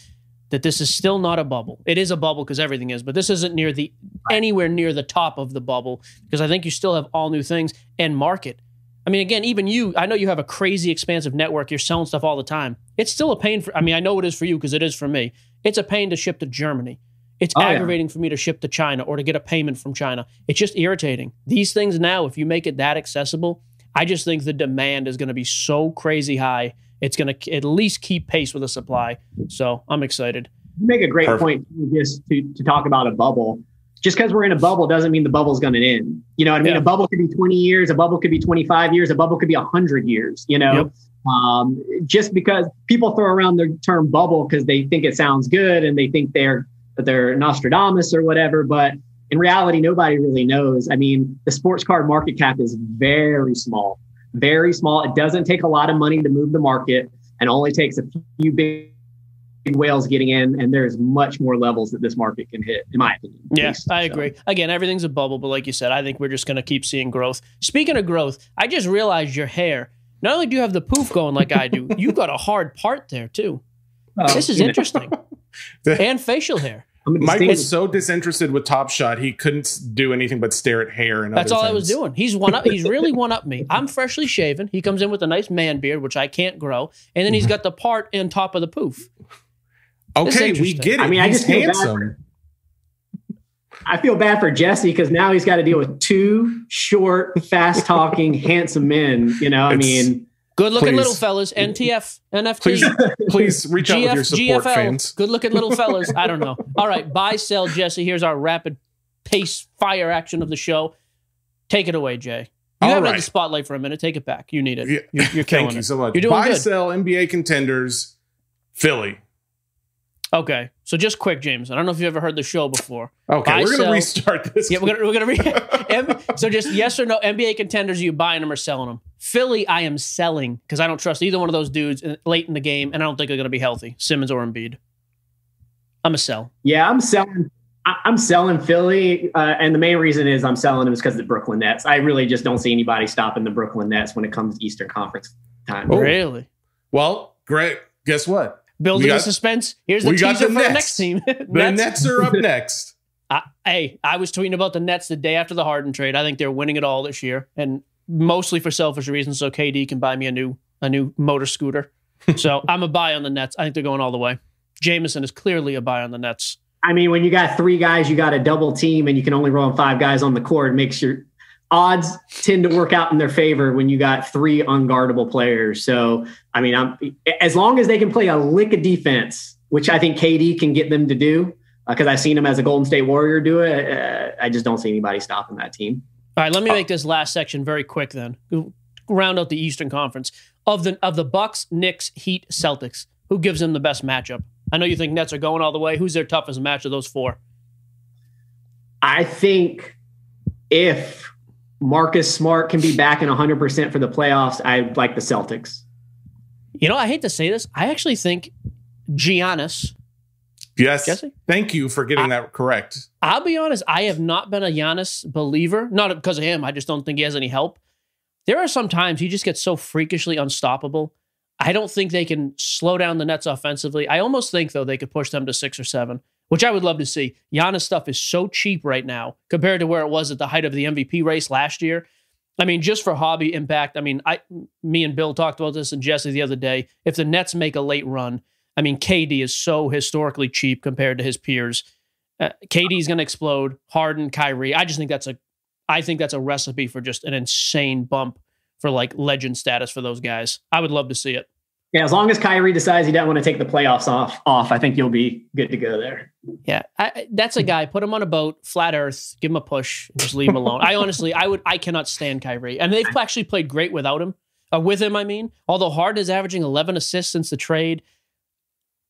A: that this is still not a bubble. It is a bubble because everything is, but this isn't near the anywhere near the top of the bubble because I think you still have all new things and market. I mean, again, even you, I know you have a crazy expansive network. You're selling stuff all the time. It's still a pain for, I mean, I know it is for you because it is for me. It's a pain to ship to Germany. It's
C: Oh, yeah.
A: aggravating for me to ship to China or to get a payment from China. It's just irritating. These things now, if you make it that accessible, I just think the demand is going to be so crazy high. It's going to at least keep pace with the supply. So I'm excited.
C: You make a great
B: Perfect.
C: point just to, to talk about a bubble. Just because we're in a bubble doesn't mean the bubble's going to end. You know what I mean?
A: Yeah.
C: A bubble could be 20 years, a bubble could be 25 years, a bubble could be 100 years, you know?
A: Yep.
C: Um, just because people throw around the term bubble because they think it sounds good and they think they're that they're Nostradamus or whatever, but in reality, nobody really knows. I mean, the sports card market cap is very small, very small. It doesn't take a lot of money to move the market and only takes a few big whales getting in, and there's much more levels that this market can hit, in my opinion.
A: Yes,
C: least.
A: I
C: So,
A: agree. Again, everything's a bubble, but like you said, I think we're just going to keep seeing growth. Speaking of growth, I just realized your hair. Not only do you have the poof going like I do, you've got a hard part there too.
C: uh,
A: This is
C: you know,
A: interesting. and facial hair.
C: I'm
B: Mike was so disinterested with Top Shot, he couldn't do anything but stare at hair and
A: That's
B: other
A: all I was doing. He's one up. He's really one up me. I'm freshly shaven. He comes in with a nice man beard, which I can't grow, and then he's got the part in top of the poof.
B: Okay, we get it.
C: I mean, I
B: He's
C: just feel bad
B: handsome.
C: I feel bad for Jesse because now he's got to deal with two short, fast talking, handsome men. You know, I
B: It's-
C: mean,
A: Good looking
B: Please.
A: little fellas. NTF, NFT.
B: Please, please reach out with
A: GF,
B: your support,
A: GFL.
B: fans.
A: Good looking little fellas. I don't know. All right, buy, sell, Jesse. Here's our rapid pace fire action of the show. Take it away, Jay. You
B: All
A: had
B: right.
A: the spotlight for a minute. Take it back. You need it.
B: Yeah.
A: You're, you're killing
B: Thank you so much.
A: You're doing
B: Buy,
A: good.
B: sell, NBA contenders, Philly.
A: Okay, so just quick, James. I don't know if you've ever heard the show before.
B: Okay,
A: Buy,
B: we're gonna
A: sell-
B: restart this.
A: Yeah, we're gonna we're gonna. M- so just yes or no. NBA contenders, are you buying them or selling them? Philly, I am selling because I don't trust either one of those dudes late in the game, and I don't think they're gonna be healthy. Simmons or Embiid. I'm a sell.
C: yeah, I'm selling. I- I'm selling Philly, uh, and the main reason is I'm selling them is because of the Brooklyn Nets. I really just don't see anybody stopping the Brooklyn Nets when it comes to Eastern Conference time.
B: Oh.
A: Really?
B: well, great. Guess what?
A: Building
B: We
A: the suspense. Here's the teaser
B: the
A: for the next team.
B: The
A: Nets.
B: Nets are up next.
A: I, hey, I was tweeting about the Nets the day after the Harden trade. I think they're winning it all this year, and mostly for selfish reasons, so KD can buy me a new a new motor scooter. so I'm a buy on the Nets. I think they're going all the way. Jamison is clearly a buy on the Nets.
C: I mean, when you got three guys, you got a double team, and you can only roll five guys on the court. It makes your odds tend to work out in their favor when you got three unguardable players. So, I mean, I'm as long as they can play a lick of defense, which I think KD can get them to do, because uh, I've seen him as a Golden State Warrior do it. Uh, I just don't see anybody stopping that team.
A: All right, let me uh, make this last section very quick. Then round out the Eastern Conference of the of the Bucks, Knicks, Heat, Celtics. Who gives them the best matchup? I know you think Nets are going all the way. Who's their toughest match of those four?
C: I think if Marcus Smart can be back in 100% for the playoffs, I like the Celtics.
A: You know, I hate to say this. I actually think Giannis.
B: Yes. Jesse? Thank you for getting I, that correct.
A: I'll be honest. I have not been a Giannis believer. Not because of him. I just don't think he has any help. There are some times he just gets so freakishly unstoppable I don't think they can slow down the Nets offensively. I almost think, though, they could push them to six or seven, which I would love to see. Giannis stuff is so cheap right now compared to where it was at the height of the MVP race last year. I mean, just for hobby impact, I mean, I, me and Bill talked about this and Jesse the other day. If the Nets make a late run, I mean, KD is so historically cheap compared to his peers. Uh, KD is going to explode. Harden, Kyrie. I just think that's a, I think that's a recipe for just an insane bump for like legend status for those guys. I would love to see it.
C: Yeah, as long as Kyrie decides he doesn't want to take the playoffs off, off, I think you'll be good to go there.
A: Yeah, I, that's a guy. Put him on a boat, flat Earth, give him a push, just leave him alone. I honestly, I would, I cannot stand Kyrie, and they've actually played great without him. Uh, with him, I mean, although Harden is averaging 11 assists since the trade,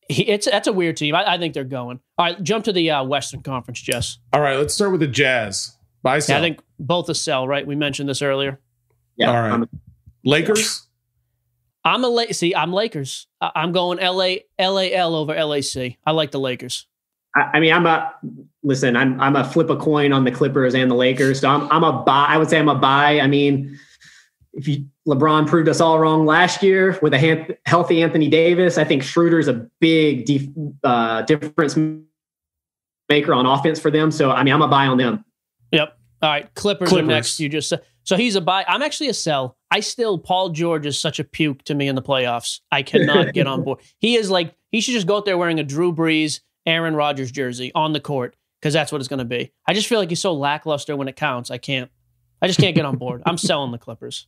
A: he, it's that's a weird team. I, I, think they're going. All right, jump to the uh, Western Conference, Jess.
B: All right, let's start with the Jazz. Buy sell.
A: Yeah, I think both a sell. Right, we mentioned this earlier.
B: Yeah. All right. Lakers.
A: I'm a La- see. I'm Lakers. I'm going LA LAL over LAC. I like the Lakers.
C: I, I mean, I'm a listen. I'm I'm a flip a coin on the Clippers and the Lakers. So I'm I'm a buy. I would say I'm a buy. I mean, if you LeBron proved us all wrong last year with a healthy Anthony Davis, I think Schroeder's a big def, uh, difference maker on offense for them. So I mean, I'm a buy on them.
A: Yep. All right, Clippers, Clippers. are next. You just said so he's a buy. I'm actually a sell. I still Paul George is such a puke to me in the playoffs. I cannot get on board. He is like he should just go out there wearing a Drew Brees, Aaron Rodgers jersey on the court because that's what it's going to be. I just feel like he's so lackluster when it counts. I can't. I just can't get on board. I'm selling the Clippers.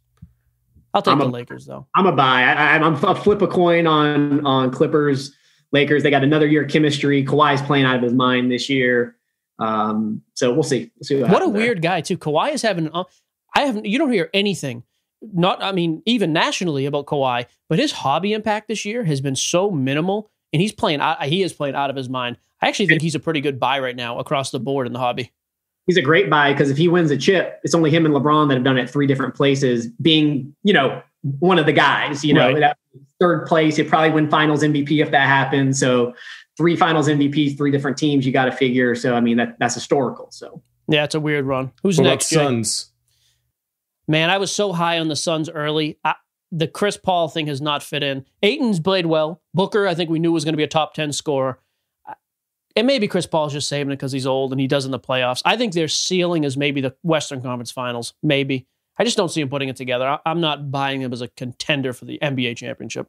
A: I'll take I'm the a, Lakers though.
C: I'm a buy. I, am a flip a coin on on Clippers. Lakers. They got another year of chemistry. Kawhi's playing out of his mind this year. Um, so we'll see. We'll see
A: what, what a weird guy too. Kawhi is having. Uh, I haven't. You don't hear anything. Not. I mean, even nationally about Kawhi, but his hobby impact this year has been so minimal, and he's playing. He is playing out of his mind. I actually think he's a pretty good buy right now across the board in the hobby.
C: He's a great buy because if he wins a chip, it's only him and LeBron that have done it three different places. Being, you know, one of the guys. You know, right. third place, he'd probably win Finals MVP if that happens. So three Finals MVPs, three different teams. You got to figure. So I mean, that that's historical. So
A: yeah, it's a weird run. Who's
B: what
A: next?
B: Suns.
A: Man, I was so high on the Suns early. I, the Chris Paul thing has not fit in. Ayton's played well. Booker, I think we knew was going to be a top 10 scorer. And maybe Chris Paul's just saving it because he's old and he does in the playoffs. I think their ceiling is maybe the Western Conference Finals. Maybe. I just don't see him putting it together. I, am not buying him as a contender for the NBA championship.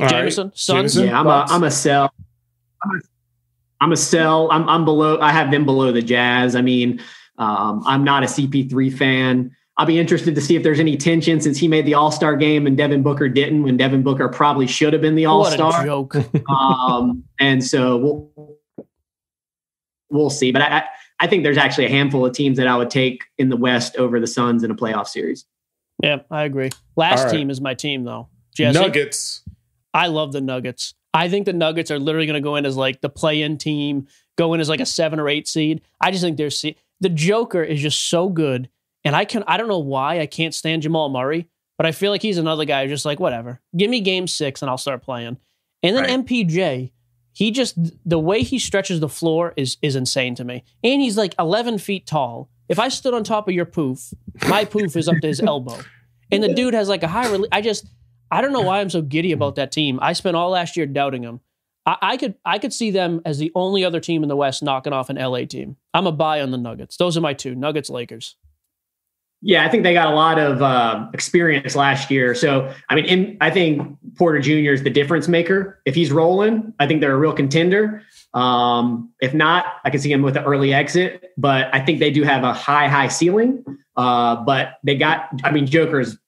A: All Jamison, right. Suns.
C: Yeah, I'm a, I'm a sell. I'm a, I'm a sell. I'm, I'm below. I have them below the Jazz. I mean, um, I'm not a CP3 fan. I'll be interested to see if there's any tension since he made the All Star game and Devin Booker didn't. When Devin Booker probably should have been the All Star.
A: Joke.
C: um, and so we'll we'll see. But I, I think there's actually a handful of teams that I would take in the West over the Suns in a playoff series.
A: Yeah, I agree. Last right. team is my team though.
B: Jesse? Nuggets.
A: I love the Nuggets. I think the Nuggets are literally going to go in as like the play-in team, go in as like a seven or eight seed. I just think they're the Joker is just so good. And I can I don't know why I can't stand Jamal Murray, but I feel like he's another guy who's just like, whatever. Give me game six and I'll start playing. And then right. MPJ, he just the way he stretches the floor is is insane to me. And he's like 11 feet tall. If I stood on top of your poof, my poof is up to his elbow. And the dude has like a high I just I don't know why I'm so giddy about that team. I spent all last year doubting him. I, I, could I could see them as the only other team in the West knocking off an LA team. I'm a buy on the Nuggets. Those are my two Nuggets Lakers.
C: Yeah, I think they got a lot of uh, experience last year. So, I mean, in, I think Porter Jr. is the difference maker. If he's rolling, I think they're a real contender. Um, if not, I can see him with an early exit, but I think they do have a high, high ceiling. Uh, but they got, I mean, Joker's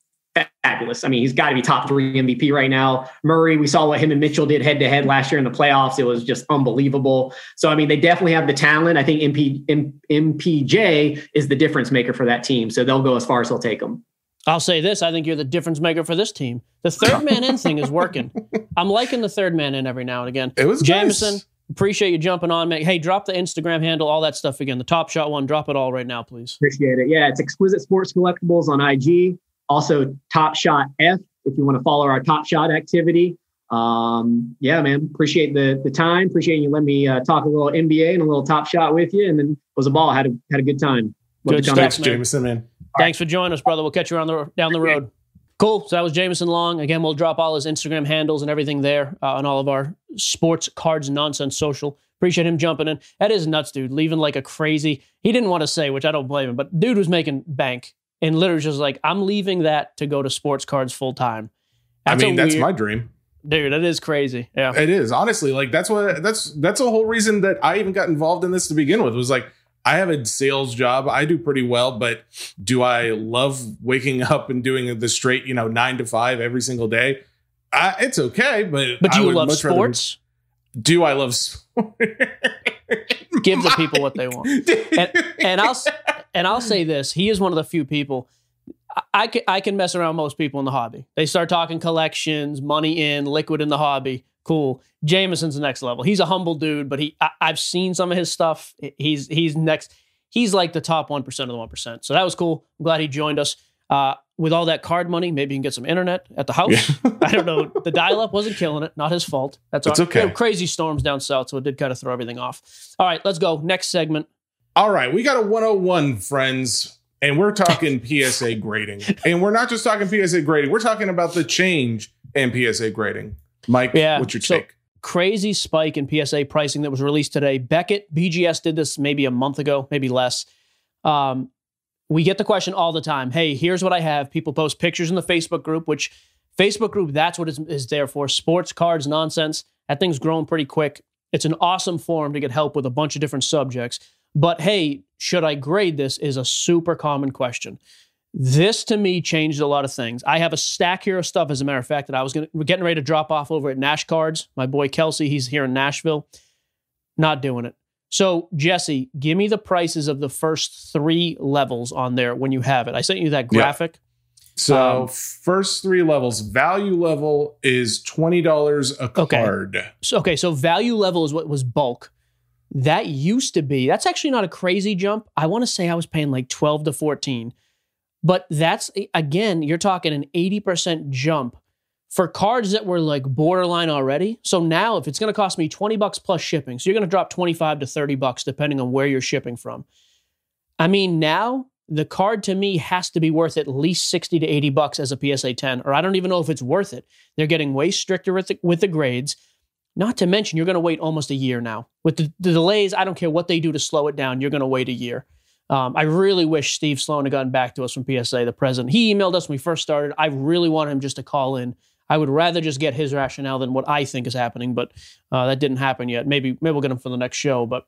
C: fabulous. I mean, he's got to be top three MVP right now. Murray, we saw what him and Mitchell did head to head last year in the playoffs. It was just unbelievable. So, I mean, they definitely have the talent. I think MP, M, MPJ is the difference maker for that team. So they'll go as far as they'll take them.
A: I'll say this: I think you're the difference maker for this team. The third man in thing is working. I'm liking the third man in every now and again.
B: It was
A: Jamison.
B: nice.
A: Appreciate you jumping on, man. Hey, drop the Instagram handle, all that stuff again. The Top Shot one, drop it all right now, please.
C: Appreciate it. Yeah, it's Exquisite Sports Collectibles on IG. Also, Top Shot F if you want to follow our Top Shot activity. Um, yeah, man, appreciate the the time. Appreciate you letting me uh, talk a little NBA and a little Top Shot with you, and then was a ball. Had a had a good time. Love
A: Good stuff,
B: Thanks,
A: man.
B: Jamison, man.
A: Thanks for joining us, brother. We'll catch you around the down the road. Cool. So that was Jamison Long. Again, we'll drop all his Instagram handles and everything there uh, on all of our sports cards nonsense social. Appreciate him jumping in. That is nuts, dude. Leaving like a crazy. He didn't want to say, which I don't blame him, but dude was making bank and literally just like, I'm leaving that to go to sports cards full time.
B: I mean, that's
A: weird-
B: my dream.
A: dude. That is crazy. Yeah.
B: It is honestly like that's what that's that's the whole reason that I even got involved in this to begin with was like I have a sales job. I do pretty well, but do I love waking up and doing the straight, you know, nine to five every single day? I, it's okay, but
A: But do you love sports?
B: do I love sport?
A: Give the people what they want. and, and I'll and I'll say this: he is one of the few people. I, I can I can mess around most people in the hobby. They start talking collections, money in, liquid in the hobby. Cool. Jamison's the next level. He's a humble dude, but he I, I've seen some of his stuff. He's he's next. He's like the top one percent of the one percent. So that was cool. I'm glad he joined us. Uh, with all that card money, maybe you can get some internet at the house.
B: Yeah.
A: I don't know. The dial-up wasn't killing it. Not his fault. That's
B: It's
A: all.
B: okay.
A: There were crazy storms down south, so it did kind of throw everything off. All right, let's go. Next segment.
B: All right, we got a 101, friends, and we're talking PSA grading. And we're not just talking PSA grading, we're talking about the change in PSA grading. Mike,
A: Yeah,
B: what's your
A: so-
B: take?
A: crazy spike in PSA pricing that was released today. Beckett, BGS did this maybe a month ago, maybe less. Um, we get the question all the time hey, here's what I have. People post pictures in the Facebook group, which Facebook group, that's what is, is there for sports cards nonsense. That thing's grown pretty quick. It's an awesome forum to get help with a bunch of different subjects. But hey, should I grade this? Is a super common question. This to me changed a lot of things. I have a stack here of stuff, as a matter of fact, that I was gonna, getting ready to drop off over at Nash Cards. My boy Kelsey, he's here in Nashville. Not doing it. So, Jesse, give me the prices of the first three levels on there when you have it. I sent you that
B: Yeah.
A: graphic.
B: So,
A: um,
B: first three levels, value level is $20 a
A: Okay.
B: card.
A: So, okay, so value level is what was bulk. That used to be, that's actually not a crazy jump. I want to say I was paying like 12 to 14. But that's, again, you're talking an 80% jump for cards that were like borderline already. So now if it's going to cost me 20 bucks plus shipping, so you're going to drop 25 to 30 bucks depending on where you're shipping from. I mean, now the card to me has to be worth at least 60 to 80 bucks as a PSA 10, or I don't even know if it's worth it. They're getting way stricter with the, with the grades. Not to mention, you're going to wait almost a year now. With the, the delays, I don't care what they do to slow it down, you're going to wait a year. Um, I really wish Steve Sloan had gotten back to us from PSA, the president. He emailed us when we first started. I really want him just to call in. I would rather just get his rationale than what I think is happening, but uh, that didn't happen yet. Maybe maybe we'll get him for the next show. But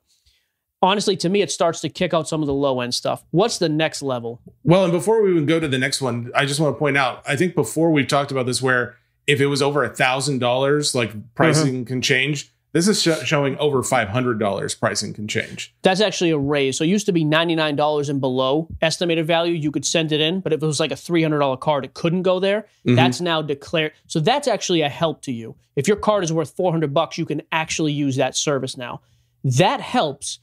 A: honestly, to me, it starts to kick out some of the low end stuff. What's the next level?
B: Well, and before we even go to the next one, I just want to point out, I think before we've talked about this, where if it was over a thousand dollars, like pricing
A: Uh-huh.
B: can change. This is sh- showing over five hundred dollars. Pricing can change.
A: That's actually a raise. So it used to be $99 and below estimated value. You could send it in, but if it was like a $300 card, it couldn't go there.
B: Mhm.
A: That's now declared. So that's actually a help to you. If your card is worth 400 bucks, you can actually use that service now. That helps.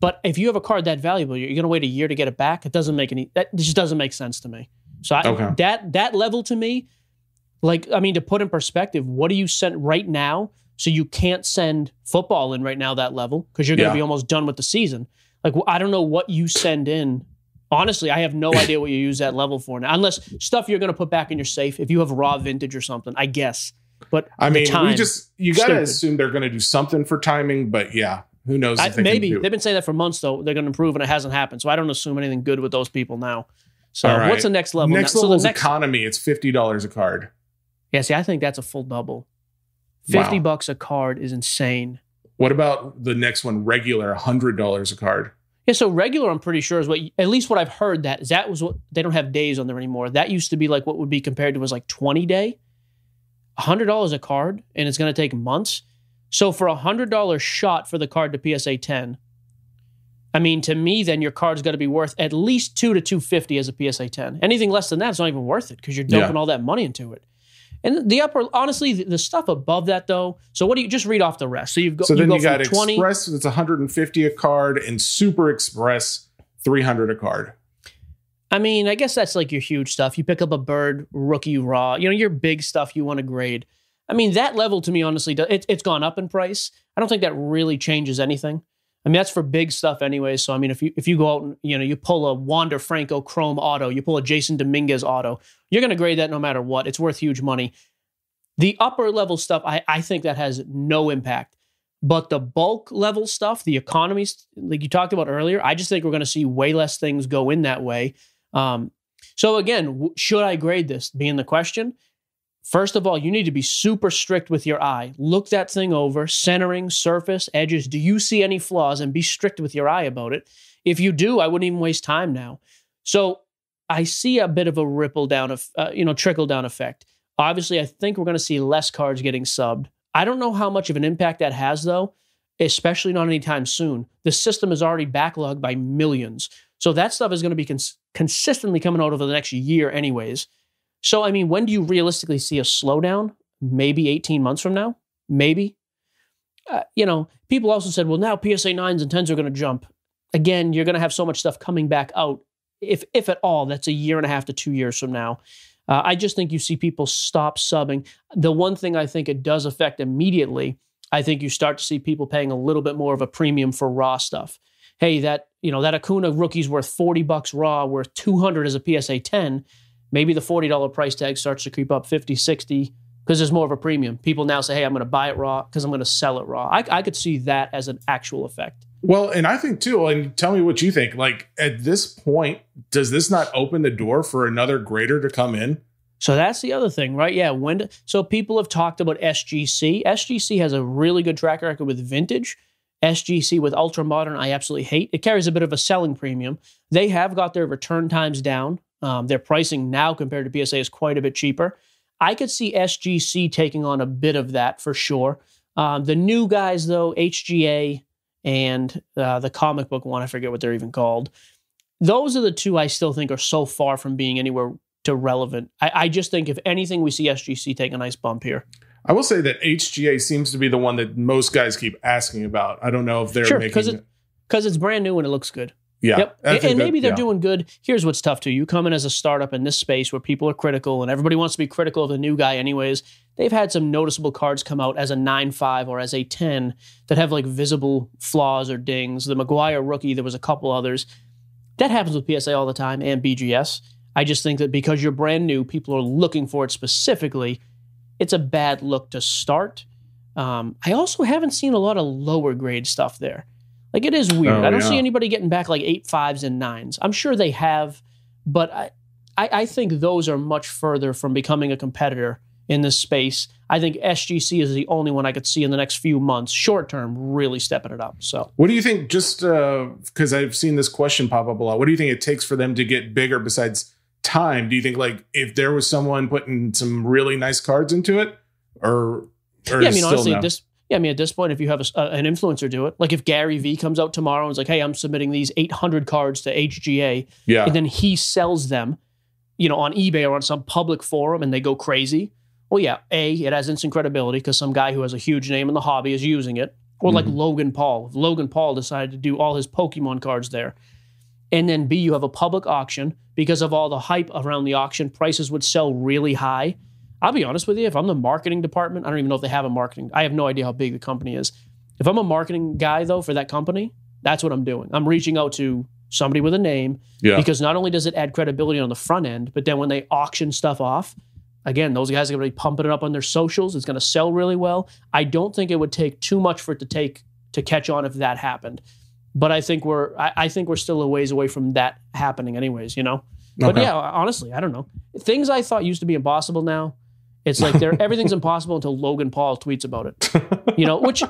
A: But if you have a card that valuable, you're going to wait a year to get it back. It doesn't make any. That just doesn't make sense to me. So I,
B: Okay.
A: that that level to me, like I mean, to put in perspective, what do you send right now? So you can't send football in right now that level because you're going to
B: Yeah.
A: be almost done with the season. Like I don't know what you send in. Honestly, I have no idea what you use that level for now, unless stuff you're going to put back in your safe. If you have raw vintage or something, I guess. But
B: I mean, we just you got to assume they're going to do something for timing, but yeah, who knows?
A: I,
B: they
A: maybe they've been saying that for months though. They're going to improve, and it hasn't happened. So I don't assume anything good with those people now. So
B: right.
A: what's the next level?
B: Next
A: now?
B: level
A: so
B: is
A: the next,
B: economy. It's fifty dollars a card.
A: Yeah. See, I think that's a full double. Fifty
B: Wow.
A: bucks a card is insane.
B: What about the next one? Regular, hundred dollars a card.
A: Yeah, so regular, I'm pretty sure is what at least what I've heard that is that was what they don't have days on there anymore. That used to be like what would be compared to was like 20 day, hundred dollars a card, and it's going to take months. So for a hundred dollar shot for the card to PSA 10, I mean to me then your card's got to be worth at least two to 250 as a PSA 10. Anything less than that, it's not even worth it because you're
B: Yeah.
A: dumping all that money into it. And the upper, honestly, the, the stuff above that though. So what do you just read off the rest? So you've got
B: So then
A: go
B: you got
A: 20
B: Express. It's one hundred and fifty a card, and Super Express three hundred a card.
A: I mean, I guess that's like your huge stuff. You pick up a bird rookie raw, you know, your big stuff you want to grade. I mean, that level to me, honestly, it, it's gone up in price. I don't think that really changes anything. I mean, that's for big stuff anyway. So, I mean, if you if you go out and you know you pull a Wander Franco Chrome auto, you pull a Jasson Dominguez auto, you're going to grade that no matter what. It's worth huge money. The upper level stuff, I, I think that has no impact. But the bulk level stuff, the economies, like you talked about earlier, I just think we're going to see way less things go in that way. Um, so again, should I grade this? Being the question. First of all, you need to be super strict with your eye. Look that thing over, centering, surface, edges. Do you see any flaws? And be strict with your eye about it. If you do, I wouldn't even waste time now. So I see a bit of a ripple down, of uh, you know, trickle down effect. Obviously, I think we're going to see less cards getting subbed. I don't know how much of an impact that has, though, especially not anytime soon. The system is already backlogged by millions. So that stuff is going to be cons- consistently coming out over the next year, anyways. So, I mean, when do you realistically see a slowdown? Maybe 18 months from now? Maybe. Uh, you know, people also said, well, now PSA 9s and 10s are going to jump. Again, you're going to have so much stuff coming back out. If, if at all, that's a year and a half to two years from now. Uh, I just think you see people stop subbing. The one thing I think it does affect immediately, I think you start to see people paying a little bit more of a premium for raw stuff. Hey, that you know that Acuna rookie's worth forty bucks raw, worth two hundred as a PSA ten. Maybe the forty dollar price tag starts to creep up 50, 60 because there's more of a premium. People now say, "Hey, I'm going to buy it raw because I'm going to sell it raw." I, I could see that as an actual effect.
B: Well, and I think too, and tell me what you think. Like at this point, does this not open the door for another grader to come in?
A: So that's the other thing, right? Yeah. When do- so people have talked about SGC. SGC has a really good track record with vintage. SGC with ultra modern, I absolutely hate. It carries a bit of a selling premium. They have got their return times down. Um, their pricing now compared to PSA is quite a bit cheaper. I could see SGC taking on a bit of that for sure. Um, the new guys, though, HGA and uh, the comic book one, I forget what they're even called. Those are the two I still think are so far from being anywhere to relevant. I, I just think if anything, we see SGC take a nice bump here.
B: I will say that HGA seems to be the one that most guys keep asking about. I don't know if they're
A: Sure,
B: making.
A: it- Because it's brand new and it looks good.
B: Yeah,
A: Yep. And, and maybe they're
B: yeah.
A: doing good. Here's what's tough too. You come in as a startup in this space where people are critical and everybody wants to be critical of the new guy anyways. They've had some noticeable cards come out as a 9-5 or as a 10 that have like visible flaws or dings. The Maguire rookie, there was a couple others. That happens with PSA all the time and BGS. I just think that because you're brand new, people are looking for it specifically. It's a bad look to start. Um, I also haven't seen a lot of lower grade stuff there. Like it is weird.
B: Oh,
A: I don't
B: yeah.
A: see anybody getting back like eight fives and nines. I'm sure they have, but I, I, I think those are much further from becoming a competitor in this space. I think SGC is the only one I could see in the next few months, short term, really stepping it up. So
B: What do you think? Just uh, because I've seen this question pop up a lot. What do you think it takes for them to get bigger? Besides time, do you think like if there was someone putting some really nice cards into it, or, or
A: yeah, I mean,
B: still
A: honestly,
B: no?
A: this yeah, I mean, at this point, if you have a, a- an influencer do it, like if Gary V comes out tomorrow and is like, "Hey, I'm submitting these 800 cards to HGA,"
B: yeah,
A: and then he sells them, you know, on eBay or on some public forum, and they go crazy. Well, yeah, a it has instant credibility because some guy who has a huge name in the hobby is using it, or like
B: Mhm.
A: Logan Paul. If Logan Paul decided to do all his Pokemon cards there, and then B, you have a public auction because of all the hype around the auction, prices would sell really high. I'll be honest with you, if I'm the marketing department, I don't even know if they have a marketing. I have no idea how big the company is. If I'm a marketing guy though for that company, that's what I'm doing. I'm reaching out to somebody with a name
B: yeah.
A: because not only does it add credibility on the front end, but then when they auction stuff off, again, those guys are going to be pumping it up on their socials. It's going to sell really well. I don't think it would take too much for it to take to catch on if that happened. But I think we're I, I think we're still a ways away from that happening, anyways. You know, But
B: Okay.
A: yeah, honestly, I don't know. Things I thought used to be impossible now, it's like they're everything's impossible until Logan Paul tweets about it. You know, which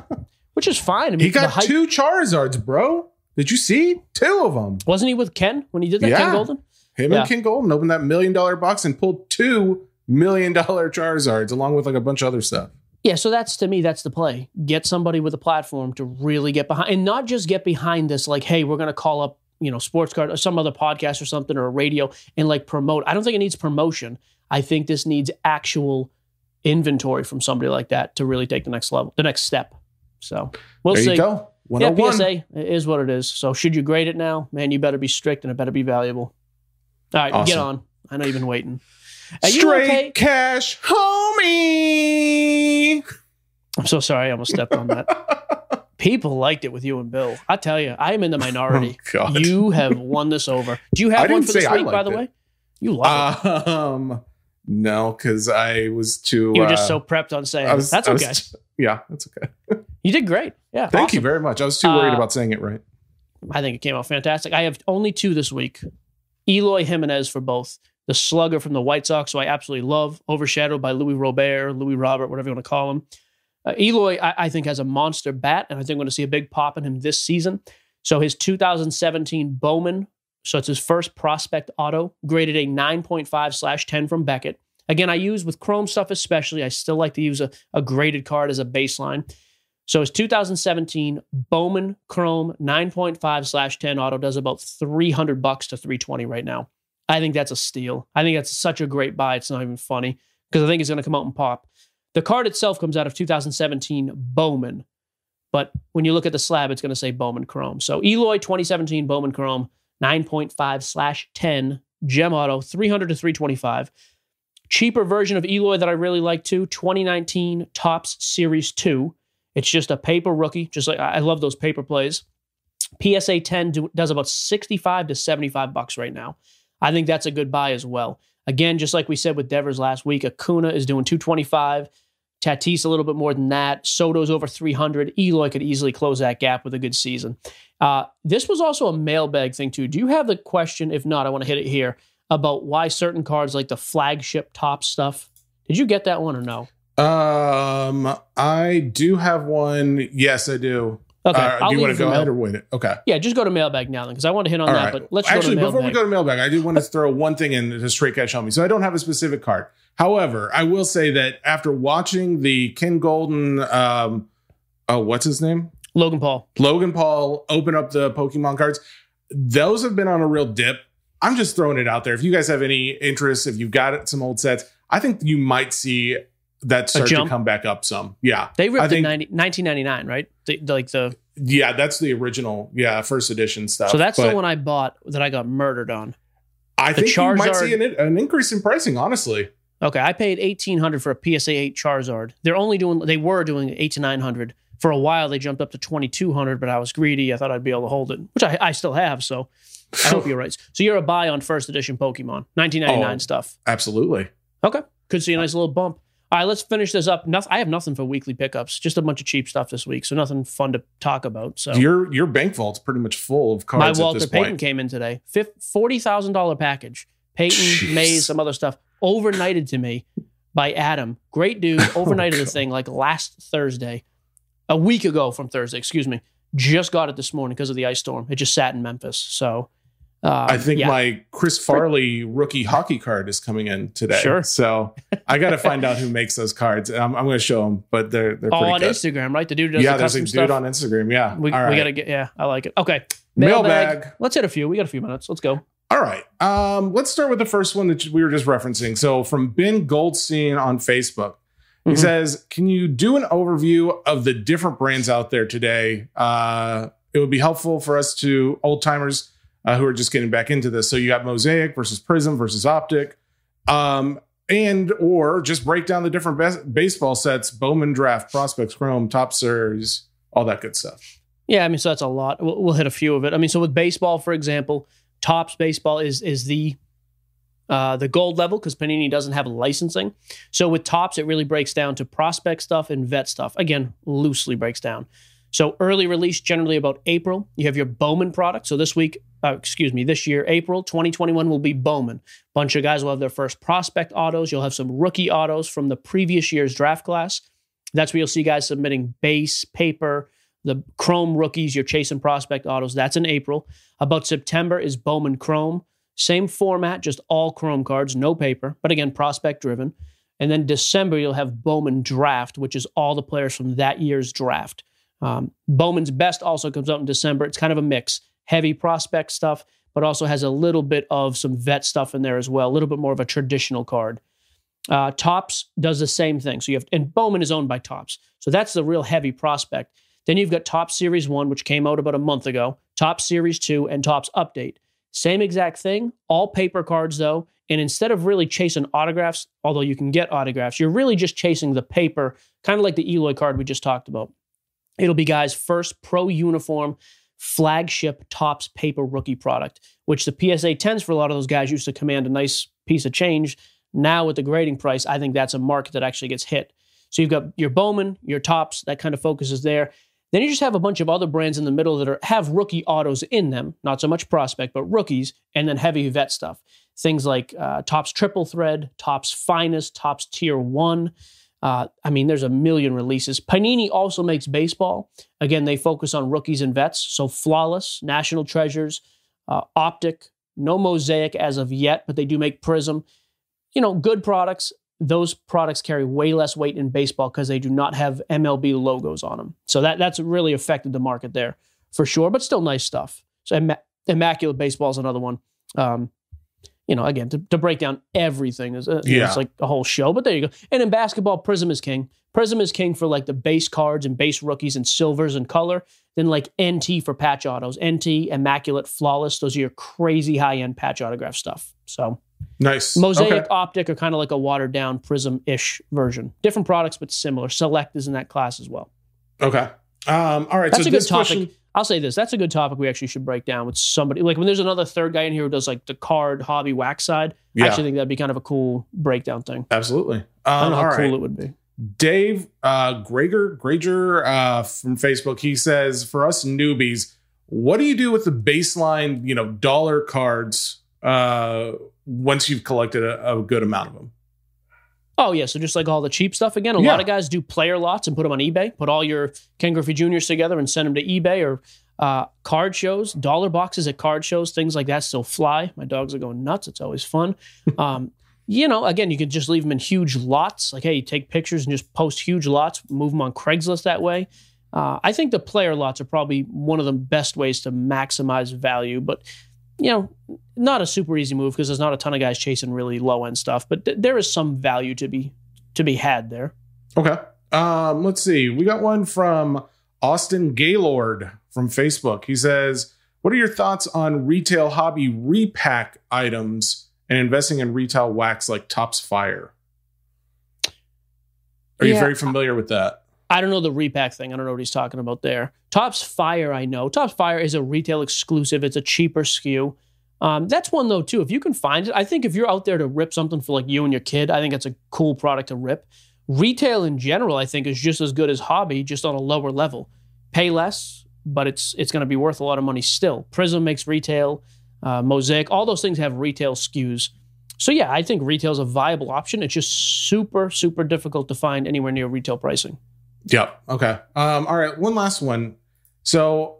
A: which is fine. I mean,
B: He got
A: hype-
B: two Charizards, bro. Did you see? Two of them.
A: wasn't he with Ken when he did that?
B: Yeah.
A: Ken Goldin.
B: Him
A: Yeah.
B: and Ken Goldin opened that million dollar box and pulled two million dollar Charizards along with like a bunch of other stuff.
A: Yeah, so that's to me, that's the play. Get somebody with a platform to really get behind, and not just get behind this. Like, hey, we're going to call up, you know, Sports Card or some other podcast or something or a radio and like promote. I don't think it needs promotion. I think this needs actual inventory from somebody like that to really take the next level, the next step. So we'll
B: there
A: see.
B: you go.
A: Yeah,
B: 101.
A: PSA is what it is. So should you grade it now, man? You better be strict and it better be valuable. All right, get on. I know you've been waiting. Are
B: Straight
A: okay?
B: cash, homie.
A: I'm so sorry. I almost stepped on that. People liked it with you and Bill. I tell you, I am in the minority.
B: Oh,
A: you have won this over. Do you
B: I
A: have one for this week, by the
B: it.
A: way? You love it.
B: Um, No, because I was too.
A: You were just
B: uh,
A: so prepped on saying
B: was,
A: That's okay.
B: yeah, that's okay.
A: you did great. Yeah.
B: Thank you very much. I was too worried
A: Uh,
B: about saying it right.
A: I think it came out fantastic. I have only two this week. Eloy Jimenez for both. The slugger from the White Sox, who I absolutely love, overshadowed by Luis Robert, Luis Robert, whatever you want to call him. Uh, Eloy, I, I think, has a monster bat, and I think we're going to see a big pop in him this season. So his 2017 Bowman, so it's his first prospect auto, graded a 9.5 slash 10 from Beckett. Again, I use with Chrome stuff especially. I still like to use a, a graded card as a baseline. So his 2017 Bowman Chrome 9.5 slash 10 auto does about 300 bucks to 320 right now. I think that's a steal. I think that's such a great buy. It's not even funny because I think it's going to come out and pop. The card itself comes out of 2017 Bowman, but when you look at the slab, it's going to say Bowman Chrome. So Eloy 2017 Bowman Chrome 9.5 slash 10 gem auto 300 to 325. Cheaper version of Eloy that I really like too 2019 Topps Series 2. It's just a paper rookie. Just like I love those paper plays. PSA 10 do, does about 65 to 75 bucks right now. I think that's a good buy as well. Again, just like we said with Devers last week, Acuna is doing 225. Tatis a little bit more than that. Soto's over 300. Eloy could easily close that gap with a good season. Uh, this was also a mailbag thing too. Do you have the question? If not, I want to hit it here about why certain cards like the flagship Topps stuff. Did you get that one or no?
B: Um, I do have one. Yes, I do.
A: Okay,
B: Uh,
A: I'll
B: do you want to go ahead or wait it? Okay.
A: Yeah, just go to mailbag now then, because I want to hit on
B: All
A: that.
B: right.
A: But let's
B: Actually,
A: go to
B: before we go to mailbag, I do want to throw one thing in to straight catch me. So I don't have a specific card. However, I will say that after watching the Ken Goldin, um, oh, what's his name?
A: Logan Paul.
B: Logan Paul open up the Pokemon cards. Those have been on a real dip. I'm just throwing it out there. If you guys have any interest, if you've got some old sets, I think you might see that start to come back up some. Yeah.
A: They ripped
B: I
A: in
B: think-
A: 90, 1999, right? The, the- like the
B: Yeah, that's the original, yeah, first edition stuff.
A: so that's
B: But
A: the one I bought that I got murdered on.
B: I
A: the
B: think you might see an, an increase in pricing, honestly.
A: Okay, I paid eighteen hundred for a PSA eight Charizard. They're only doing they were doing eight to nine hundred. For a while, they jumped up to twenty two hundred, but I was greedy. I thought I'd be able to hold it, which I, I still have. So I hope you're right. So you're a buy on first edition Pokemon, nineteen ninety nine
B: Oh.
A: stuff.
B: Absolutely.
A: Okay, could see a nice little bump. All right, let's finish this up. Nothing, I have nothing for weekly pickups. Just a bunch of cheap stuff this week, so nothing fun to talk about. So
B: Your your bank vault's pretty much full of
A: my
B: cards at
A: Walter Payton
B: point.
A: came in today. Fif- Forty thousand dollar package. Peyton,
B: Jeez.
A: Mays, some other stuff overnighted to me by Adam. Great dude. Oh overnighted the
B: Oh, God.
A: thing like last Thursday, a week ago from Thursday. Excuse me. Just got it this morning because of the ice storm. It just sat in Memphis. So um,
B: I think
A: yeah.
B: my Chris Farley rookie hockey card is coming in today.
A: Sure.
B: So I got to find out who makes those cards. I'm, I'm going to show them, but they're they're
A: oh,
B: pretty
A: on
B: good.
A: Instagram, right? The dude does
B: Yeah,
A: the
B: there's a dude
A: stuff.
B: on Instagram. Yeah.
A: we,
B: All
A: we gotta get. Yeah, I like it. Okay,
B: Mailbag.
A: Let's hit a few. We got a few minutes. Let's go.
B: All right. Um, let's start with the first one that we were just referencing. So from Ben Goldstein on Facebook. He
A: Mhm.
B: says, Can you do an overview of the different brands out there today? Uh, it would be helpful for us to old timers uh, who are just getting back into this. So you got Mosaic versus Prizm versus Optic. Um, and or just break down the different bas- baseball sets, Bowman Draft, Prospects, Chrome, Topps Series, all that good stuff.
A: Yeah, I mean, so that's a lot. We'll, we'll hit a few of it. I mean, so with baseball, for example, Topps baseball is is the uh, the gold level because Panini doesn't have licensing. So with Topps, it really breaks down to prospect stuff and vet stuff. Again, loosely breaks down. So early release generally about April. You have your Bowman product. So this week, uh, excuse me, this year, April 2021 will be Bowman. Bunch of guys will have their first prospect autos. You'll have some rookie autos from the previous year's draft class. That's where you'll see guys submitting base, paper, the Chrome rookies, your chasing prospect autos. That's in April. About September is Bowman Chrome. Same format, just all Chrome cards, no paper, but again, prospect driven. And then December, you'll have Bowman Draft, which is all the players from that year's draft. Um, Bowman's Best also comes out in December. It's kind of a mix heavy prospect stuff, but also has a little bit of some vet stuff in there as well, a little bit more of a traditional card. Uh, Topps does the same thing. So you have, and Bowman is owned by Topps. So that's the real heavy prospect. Then you've got Topps Series 1, which came out about a month ago, Topps Series 2, and Topps Update. Same exact thing, all paper cards though. And instead of really chasing autographs, although you can get autographs, you're really just chasing the paper, kind of like the Eloy card we just talked about. It'll be guys' first pro uniform flagship Topps paper rookie product, which the PSA 10s for a lot of those guys used to command a nice piece of change. Now with the grading price, I think that's a market that actually gets hit. So you've got your Bowman, your Topps, that kind of focuses there. Then you just have a bunch of other brands in the middle that are have rookie autos in them, not so much prospect, but rookies, and then heavy vet stuff. Things like uh, Triple Thread, Topps Finest, Topps Tier One. Uh, I mean, there's a million releases. Panini also makes baseball. Again, they focus on rookies and vets. So Flawless, National Treasures, uh, Optic, no Mosaic as of yet, but they do make Prizm. You know, good products. Those products carry way less weight in baseball because they do not have MLB logos on them. So that that's really affected the market there for sure, but still nice stuff. So Im- Immaculate Baseball is another one. Um, you know, again, to, to break down everything is uh, yeah. it's like a whole show. But there you go. And in basketball, Prizm is king. Prizm is king for like the base cards and base rookies and silvers and color. Then like NT for patch autos, NT, immaculate, flawless. Those are your crazy high end patch autograph stuff. So
B: nice.
A: Mosaic okay. Optic are kind of like a watered down Prizm ish version. Different products, but similar. Select is in that class as well.
B: Okay. Um, all right.
A: That's
B: so
A: a good topic. Question- I'll say this: that's a good topic we actually should break down with somebody. Like when there's another third guy in here who does like the card hobby wax side. Yeah. I actually think that'd be kind of a cool breakdown thing.
B: Absolutely. Um,
A: I don't know how cool right. it would be.
B: Dave uh, Greger Grager uh, from Facebook, he says, for us newbies, what do you do with the baseline, you know, dollar cards uh, once you've collected a, a good amount of them?
A: Oh yeah, so just like all the cheap stuff again, a yeah. lot of guys do player lots and put them on eBay. Put all your Ken Griffey Juniors together and send them to eBay or uh, card shows, dollar boxes at card shows, things like that still fly. My dogs are going nuts. It's always fun. Um, you know, again, you could just leave them in huge lots. Like, hey, you take pictures and just post huge lots, move them on Craigslist that way. Uh, I think the player lots are probably one of the best ways to maximize value. But you know, not a super easy move because there's not a ton of guys chasing really low end stuff, but th- there is some value to be to be had there.
B: Okay. Um, let's see. We got one from Austin Gaylord from Facebook. He says, "What are your thoughts on retail hobby repack items and investing in retail wax like Topps Fire?" Are yeah, you very familiar with that?
A: I don't know the repack thing. I don't know what he's talking about there. Topps Fire, I know. Topps Fire is a retail exclusive. It's a cheaper SKU. Um, that's one though too. If you can find it, I think if you're out there to rip something for like you and your kid, I think it's a cool product to rip. Retail in general, I think, is just as good as hobby, just on a lower level. Pay less, but it's it's going to be worth a lot of money still. Prizm makes retail, uh, Mosaic, all those things have retail SKUs. So yeah, I think retail is a viable option. It's just super super difficult to find anywhere near retail pricing.
B: Yep. Okay. Um, all right. One last one. So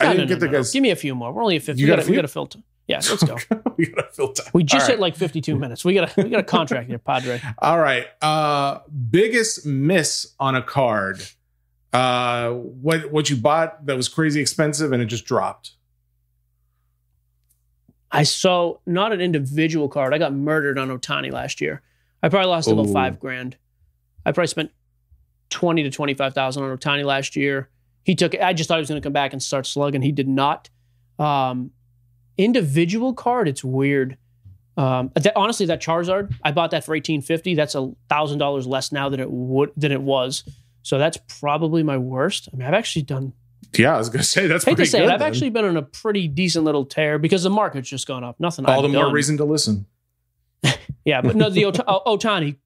A: no, I didn't no, get no, the guys. Give me a few more. We're only at 50. You we got, got, we got to filter. Yeah, let's go. we got to filter. We just hit like 52 minutes. We got a we got a contract here, Padre.
B: All right. Uh biggest miss on a card. Uh what what you bought that was crazy expensive and it just dropped.
A: I saw not an individual card. I got murdered on Ohtani last year. I probably lost Ooh. about five grand. I probably spent twenty to twenty five thousand on Ohtani last year. He took. I just thought he was going to come back and start slugging. He did not. Um, individual card, it's weird. Um, that, honestly, that Charizard, I bought that for eighteen fifty. That's a thousand dollars less now than it would than it was. So that's probably my worst. I mean, I've actually done.
B: Yeah, I was gonna say that's.
A: Hate to say
B: good,
A: it, I've then. actually been on a pretty decent little tear because the market's just gone up. Nothing.
B: All
A: I've
B: the
A: done.
B: more reason to listen.
A: yeah, but no, the Ot- Ohtani,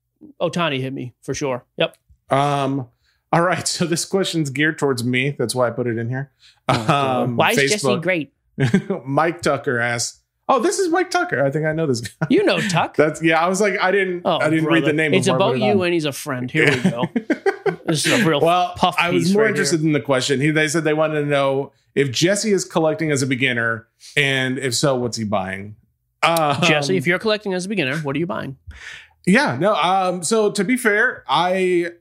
A: Ohtani hit me for sure. Yep.
B: Um, All right, so this question's geared towards me. That's why I put it in here. Um,
A: Why is Jesse great?
B: Mike Tucker asks, "Oh, this is Mike Tucker. I think I know this guy."
A: You know Tuck.
B: That's yeah. I was like, I didn't,
A: Oh,
B: I didn't read the name.
A: It's about you, and he's a friend. Here we go. This is a real
B: well,
A: puff
B: I was more
A: right
B: interested in the question. He, they said they wanted to know if Jesse is collecting as a beginner, and if so, what's he buying? Um,
A: Jesse, if you're collecting as a beginner, what are you buying?
B: Yeah, no. Um, so to be fair, I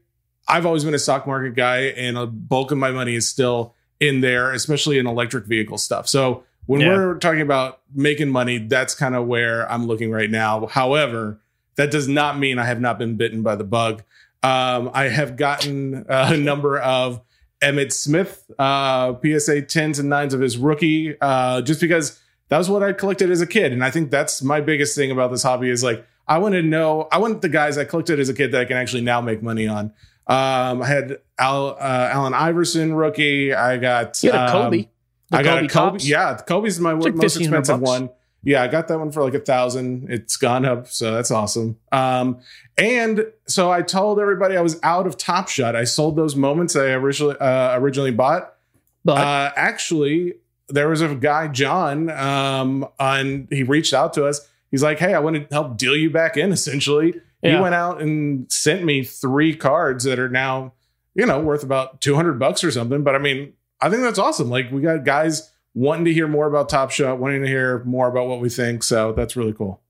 B: I've always been a stock market guy, and a bulk of my money is still in there, especially in electric vehicle stuff. So when
A: Yeah.
B: we're talking about making money, that's kind of where I'm looking right now. However, that does not mean I have not been bitten by the bug. Um, I have gotten a number of Emmitt Smith uh, PSA 10s and 9s of his rookie uh, just because that was what I collected as a kid. And I think that's my biggest thing about this hobby is like, I want to know, I want the guys I collected as a kid that I can actually now make money on. Um, I had Al, uh, Allen Iverson rookie. I got,
A: You had a
B: um,
A: Kobe. The
B: I got
A: Kobe
B: a Kobe. Yeah, Kobe's my
A: like
B: most expensive one. Yeah, I got that one for like a thousand. It's gone up, so that's awesome. Um, and so I told everybody I was out of Top Shot. I sold those moments I originally uh, originally bought.
A: But
B: Uh, actually, there was a guy, John, um, on he reached out to us. He's like, "Hey, I want to help deal you back in." Essentially, he went out and sent me three cards that are now, you know, worth about two hundred bucks or something. But I mean, I think that's awesome. Like we got guys wanting to hear more about Top Shot, wanting to hear more about what we think. So that's really cool.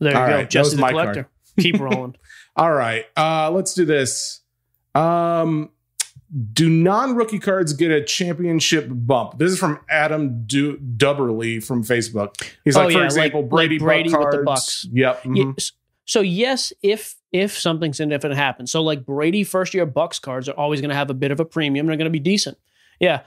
A: there you
B: all
A: go.
B: right,
A: the
B: my
A: collector. Keep rolling.
B: All right, uh, let's do this. Um, do non-rookie cards get a championship bump? This is from Adam du- Dubberly from Facebook. He's
A: Oh,
B: like, for
A: yeah,
B: example,
A: like-
B: Brady,
A: like Brady
B: Buck
A: with the
B: cards.
A: Bucks.
B: Yep. mhm.
A: So yes, if if something significant happens, so like Brady first year Bucks cards are always going to have a bit of a premium. They're going to be decent. Yeah.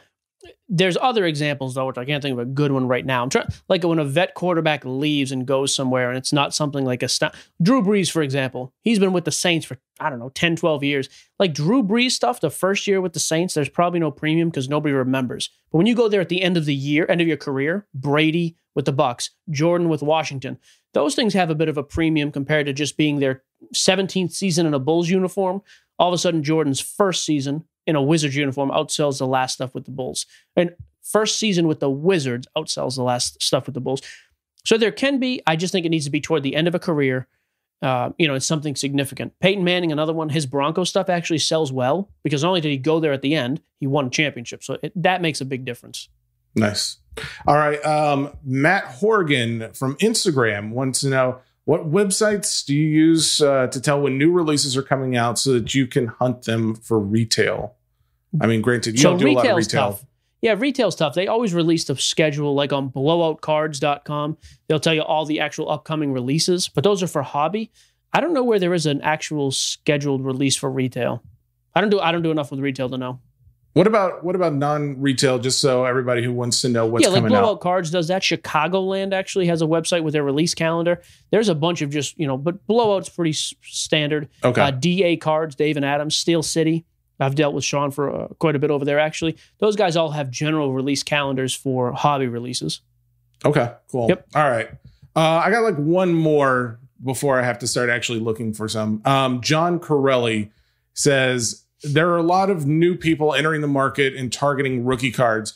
A: There's other examples though, which I can't think of a good one right now. I'm trying like when a vet quarterback leaves and goes somewhere, and it's not something like a st- Drew Brees, for example. He's been with the Saints for I don't know 10, 12 years. Like Drew Brees stuff, the first year with the Saints, there's probably no premium because nobody remembers. But when you go there at the end of the year, end of your career, Brady with the Bucks, Jordan with Washington, those things have a bit of a premium compared to just being their 17th season in a Bulls uniform. All of a sudden, Jordan's first season in a Wizards uniform outsells the last stuff with the Bulls. And first season with the Wizards outsells the last stuff with the Bulls. So there can be, I just think it needs to be toward the end of a career. Uh, you know, it's something significant. Peyton Manning, another one, his Bronco stuff actually sells well because not only did he go there at the end, he won a championship. So it, that makes a big difference.
B: Nice. All right. Um, Matt Horgan from Instagram wants to know what websites do you use uh, to tell when new releases are coming out so that you can hunt them for retail? I mean, granted, you
A: so
B: don't do a lot of retail.
A: tough. Yeah, retail's tough. They always release the schedule like on blowoutcards.com. They'll tell you all the actual upcoming releases, but those are for hobby. I don't know where there is an actual scheduled release for retail. I don't do I don't do enough with retail to know.
B: What about what about non-retail? Just so everybody who wants to know what's coming out,
A: yeah, like
B: coming
A: Blowout
B: out.
A: Cards does that. Chicagoland actually has a website with their release calendar. There's a bunch of just, you know, but Blowout's pretty s- standard.
B: Okay.
A: Uh, DA Cards, Dave and Adams, Steel City. I've dealt with Sean for uh, quite a bit over there, actually. Those guys all have general release calendars for hobby releases.
B: Okay, cool.
A: Yep.
B: All right. Uh, I got like one more before I have to start actually looking for some. Um, John Corelli says there are a lot of new people entering the market and targeting rookie cards.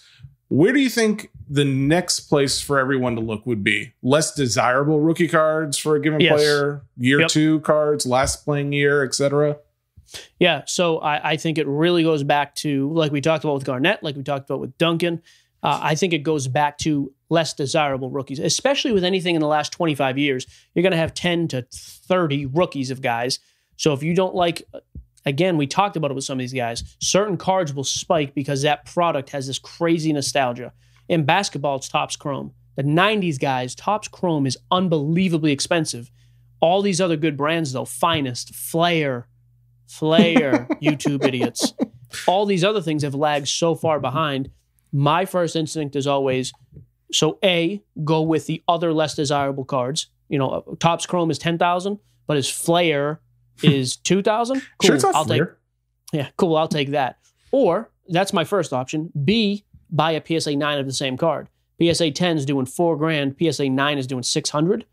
B: Where do you think the next place for everyone to look would be? Less desirable rookie cards for a given
A: Yes.
B: player, year
A: Yep.
B: two cards, last playing year, etc.
A: Yeah, so I, I think it really goes back to like we talked about with Garnett, like we talked about with Duncan. Uh, I think it goes back to less desirable rookies, especially with anything in the last 25 years. You're going to have 10 to 30 rookies of guys. So if you don't like, again, we talked about it with some of these guys, certain cards will spike because that product has this crazy nostalgia. In basketball, it's Topps Chrome. The 90s guys, Topps Chrome is unbelievably expensive. All these other good brands, though, Finest, Flair, Flair, YouTube idiots. All these other things have lagged so far behind. My first instinct is always so A, go with the other less desirable cards. You know, Topps Chrome is 10,000, but his Flair is 2,000. Cool.
B: Sure, it's
A: I'll take yeah, cool. I'll take that. Or that's my first option. B, buy a PSA 9 of the same card. PSA 10 is doing four grand. PSA 9 is doing 600.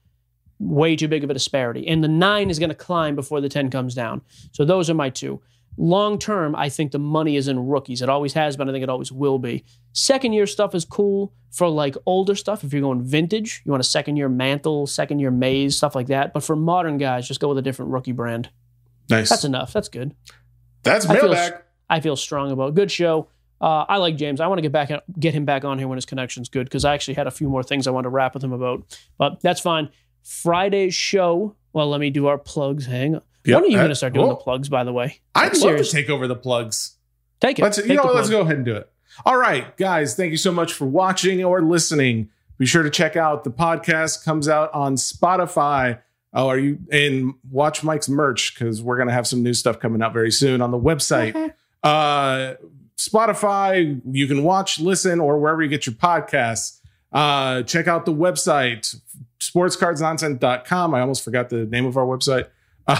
A: Way too big of a disparity. And the 9 is going to climb before the 10 comes down. So those are my two. Long term, I think the money is in rookies. It always has been. I think it always will be. Second year stuff is cool for like older stuff. If you're going vintage, you want a second year Mantle, second year Mays, stuff like that. But for modern guys, just go with a different rookie brand.
B: Nice.
A: That's enough. That's good.
B: That's
A: I feel,
B: mailbag.
A: I feel strong about. Good show. Uh, I like James. I want to get back, get him back on here when his connection's good because I actually had a few more things I wanted to wrap with him about. But that's fine. Friday's show. Well, let me do our plugs. Hang on.
B: Yep.
A: when are you going to start doing
B: well,
A: the plugs? By the way,
B: I'd love
A: serious.
B: to take over the plugs.
A: take it.
B: Let's
A: Take
B: you know let's
A: plug.
B: go ahead and do it. All right, guys, thank you so much for watching or listening. Be sure to check out the podcast comes out on Spotify. Oh, are you and watch Mike's merch because we're gonna have some new stuff coming out very soon on the website. uh Spotify, you can watch, listen, or wherever you get your podcasts. Uh check out the website, sportscardsnonsense.com. I almost forgot the name of our website.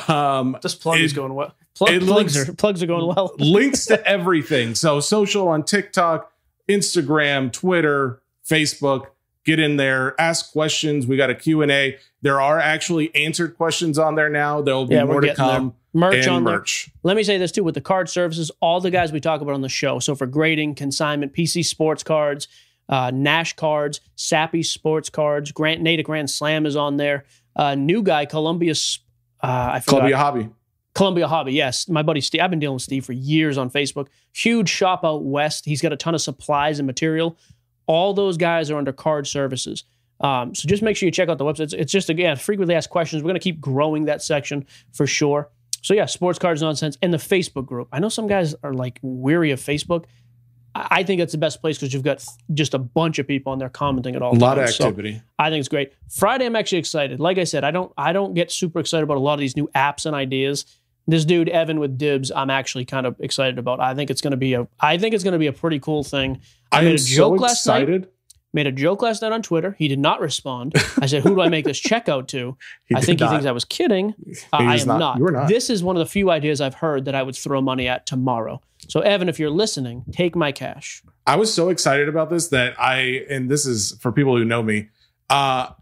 B: Um
A: This plug is going well. Plug, plugs are plugs are going well.
B: links to everything. So social on TikTok, Instagram, Twitter, Facebook. Get in there, ask questions. We got a Q&A. There are actually answered questions on there now. There will be
A: Yeah,
B: more to
A: getting there.
B: come.
A: Merch on there.
B: merch.
A: Let me say this too with the card services, all the guys we talk about on the show. So for grading, consignment, PC sports cards, uh, Nash cards, Sappy sports cards, Grant Natick Grand Slam is on there. Uh, new guy, Columbia, uh, I.
B: Columbia Hobby.
A: Columbia Hobby, yes. My buddy Steve, I've been dealing with Steve for years on Facebook. Huge shop out west. He's got a ton of supplies and material. All those guys are under card services. Um, so just make sure you check out the website. It's, it's just, again, frequently asked questions. We're going to keep growing that section for sure. So yeah, sports cards nonsense and the Facebook group. I know some guys are like weary of Facebook. I think that's the best place because you've got just a bunch of people on there commenting at all
B: A lot of
A: times. So-
B: activity.
A: I think it's great. Friday, I'm actually excited. Like I said, I don't I don't get super excited about a lot of these new apps and ideas. This dude Evan with Dibbs, I'm actually kind of excited about. I think it's going to be a I think it's going to be a pretty cool thing. I
B: I
A: made a joke
B: so
A: last night. Made a joke last night on Twitter. He did not respond. I said, "Who do I make this check out to?" I think
B: not.
A: he thinks I was kidding. Uh, I am
B: not.
A: not.
B: You are not.
A: This is one of the few ideas I've heard that I would throw money at tomorrow. So Evan, if you're listening, take my cash.
B: I was so excited about this that I, and this is for people who know me, uh,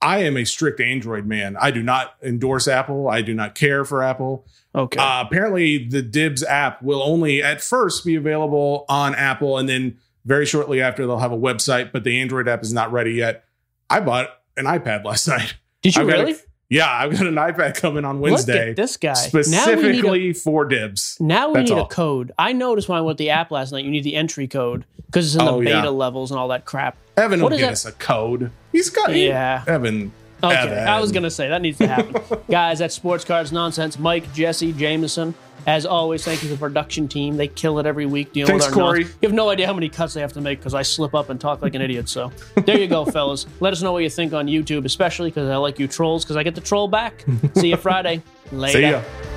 B: I am a strict Android man. I do not endorse Apple. I do not care for Apple.
A: Okay.
B: Uh, apparently, the Dibbs app will only at first be available on Apple, and then very shortly after they'll have a website. But the Android app is not ready yet. I bought an iPad last night.
A: Did you
B: I've got a-
A: really?
B: yeah, I've got an iPad coming on
A: Look
B: Wednesday,
A: at this guy. Need a
B: specifically for Dibbs.
A: Now we
B: That's
A: need
B: all.
A: a code. I noticed when I went to the app last night, you need the entry code because it's in the
B: Oh,
A: beta
B: yeah.
A: levels and all that crap.
B: Evan will
A: What is
B: get
A: that?
B: us a code. He's got he-
A: Yeah.
B: Evan.
A: Okay,
B: Evan.
A: I was gonna say that needs to happen, guys. That's sports cards nonsense. Mike, Jesse, Jamison. As always, thank you to the production team. They kill it every week dealing
B: Thanks,
A: with our
B: Corey.
A: nonsense. You have no idea how many cuts they have to make because I slip up and talk like an idiot. So there you go, fellas. Let us know what you think on YouTube, especially because I like you trolls because I get to troll back. See you Friday. Later.
B: See ya.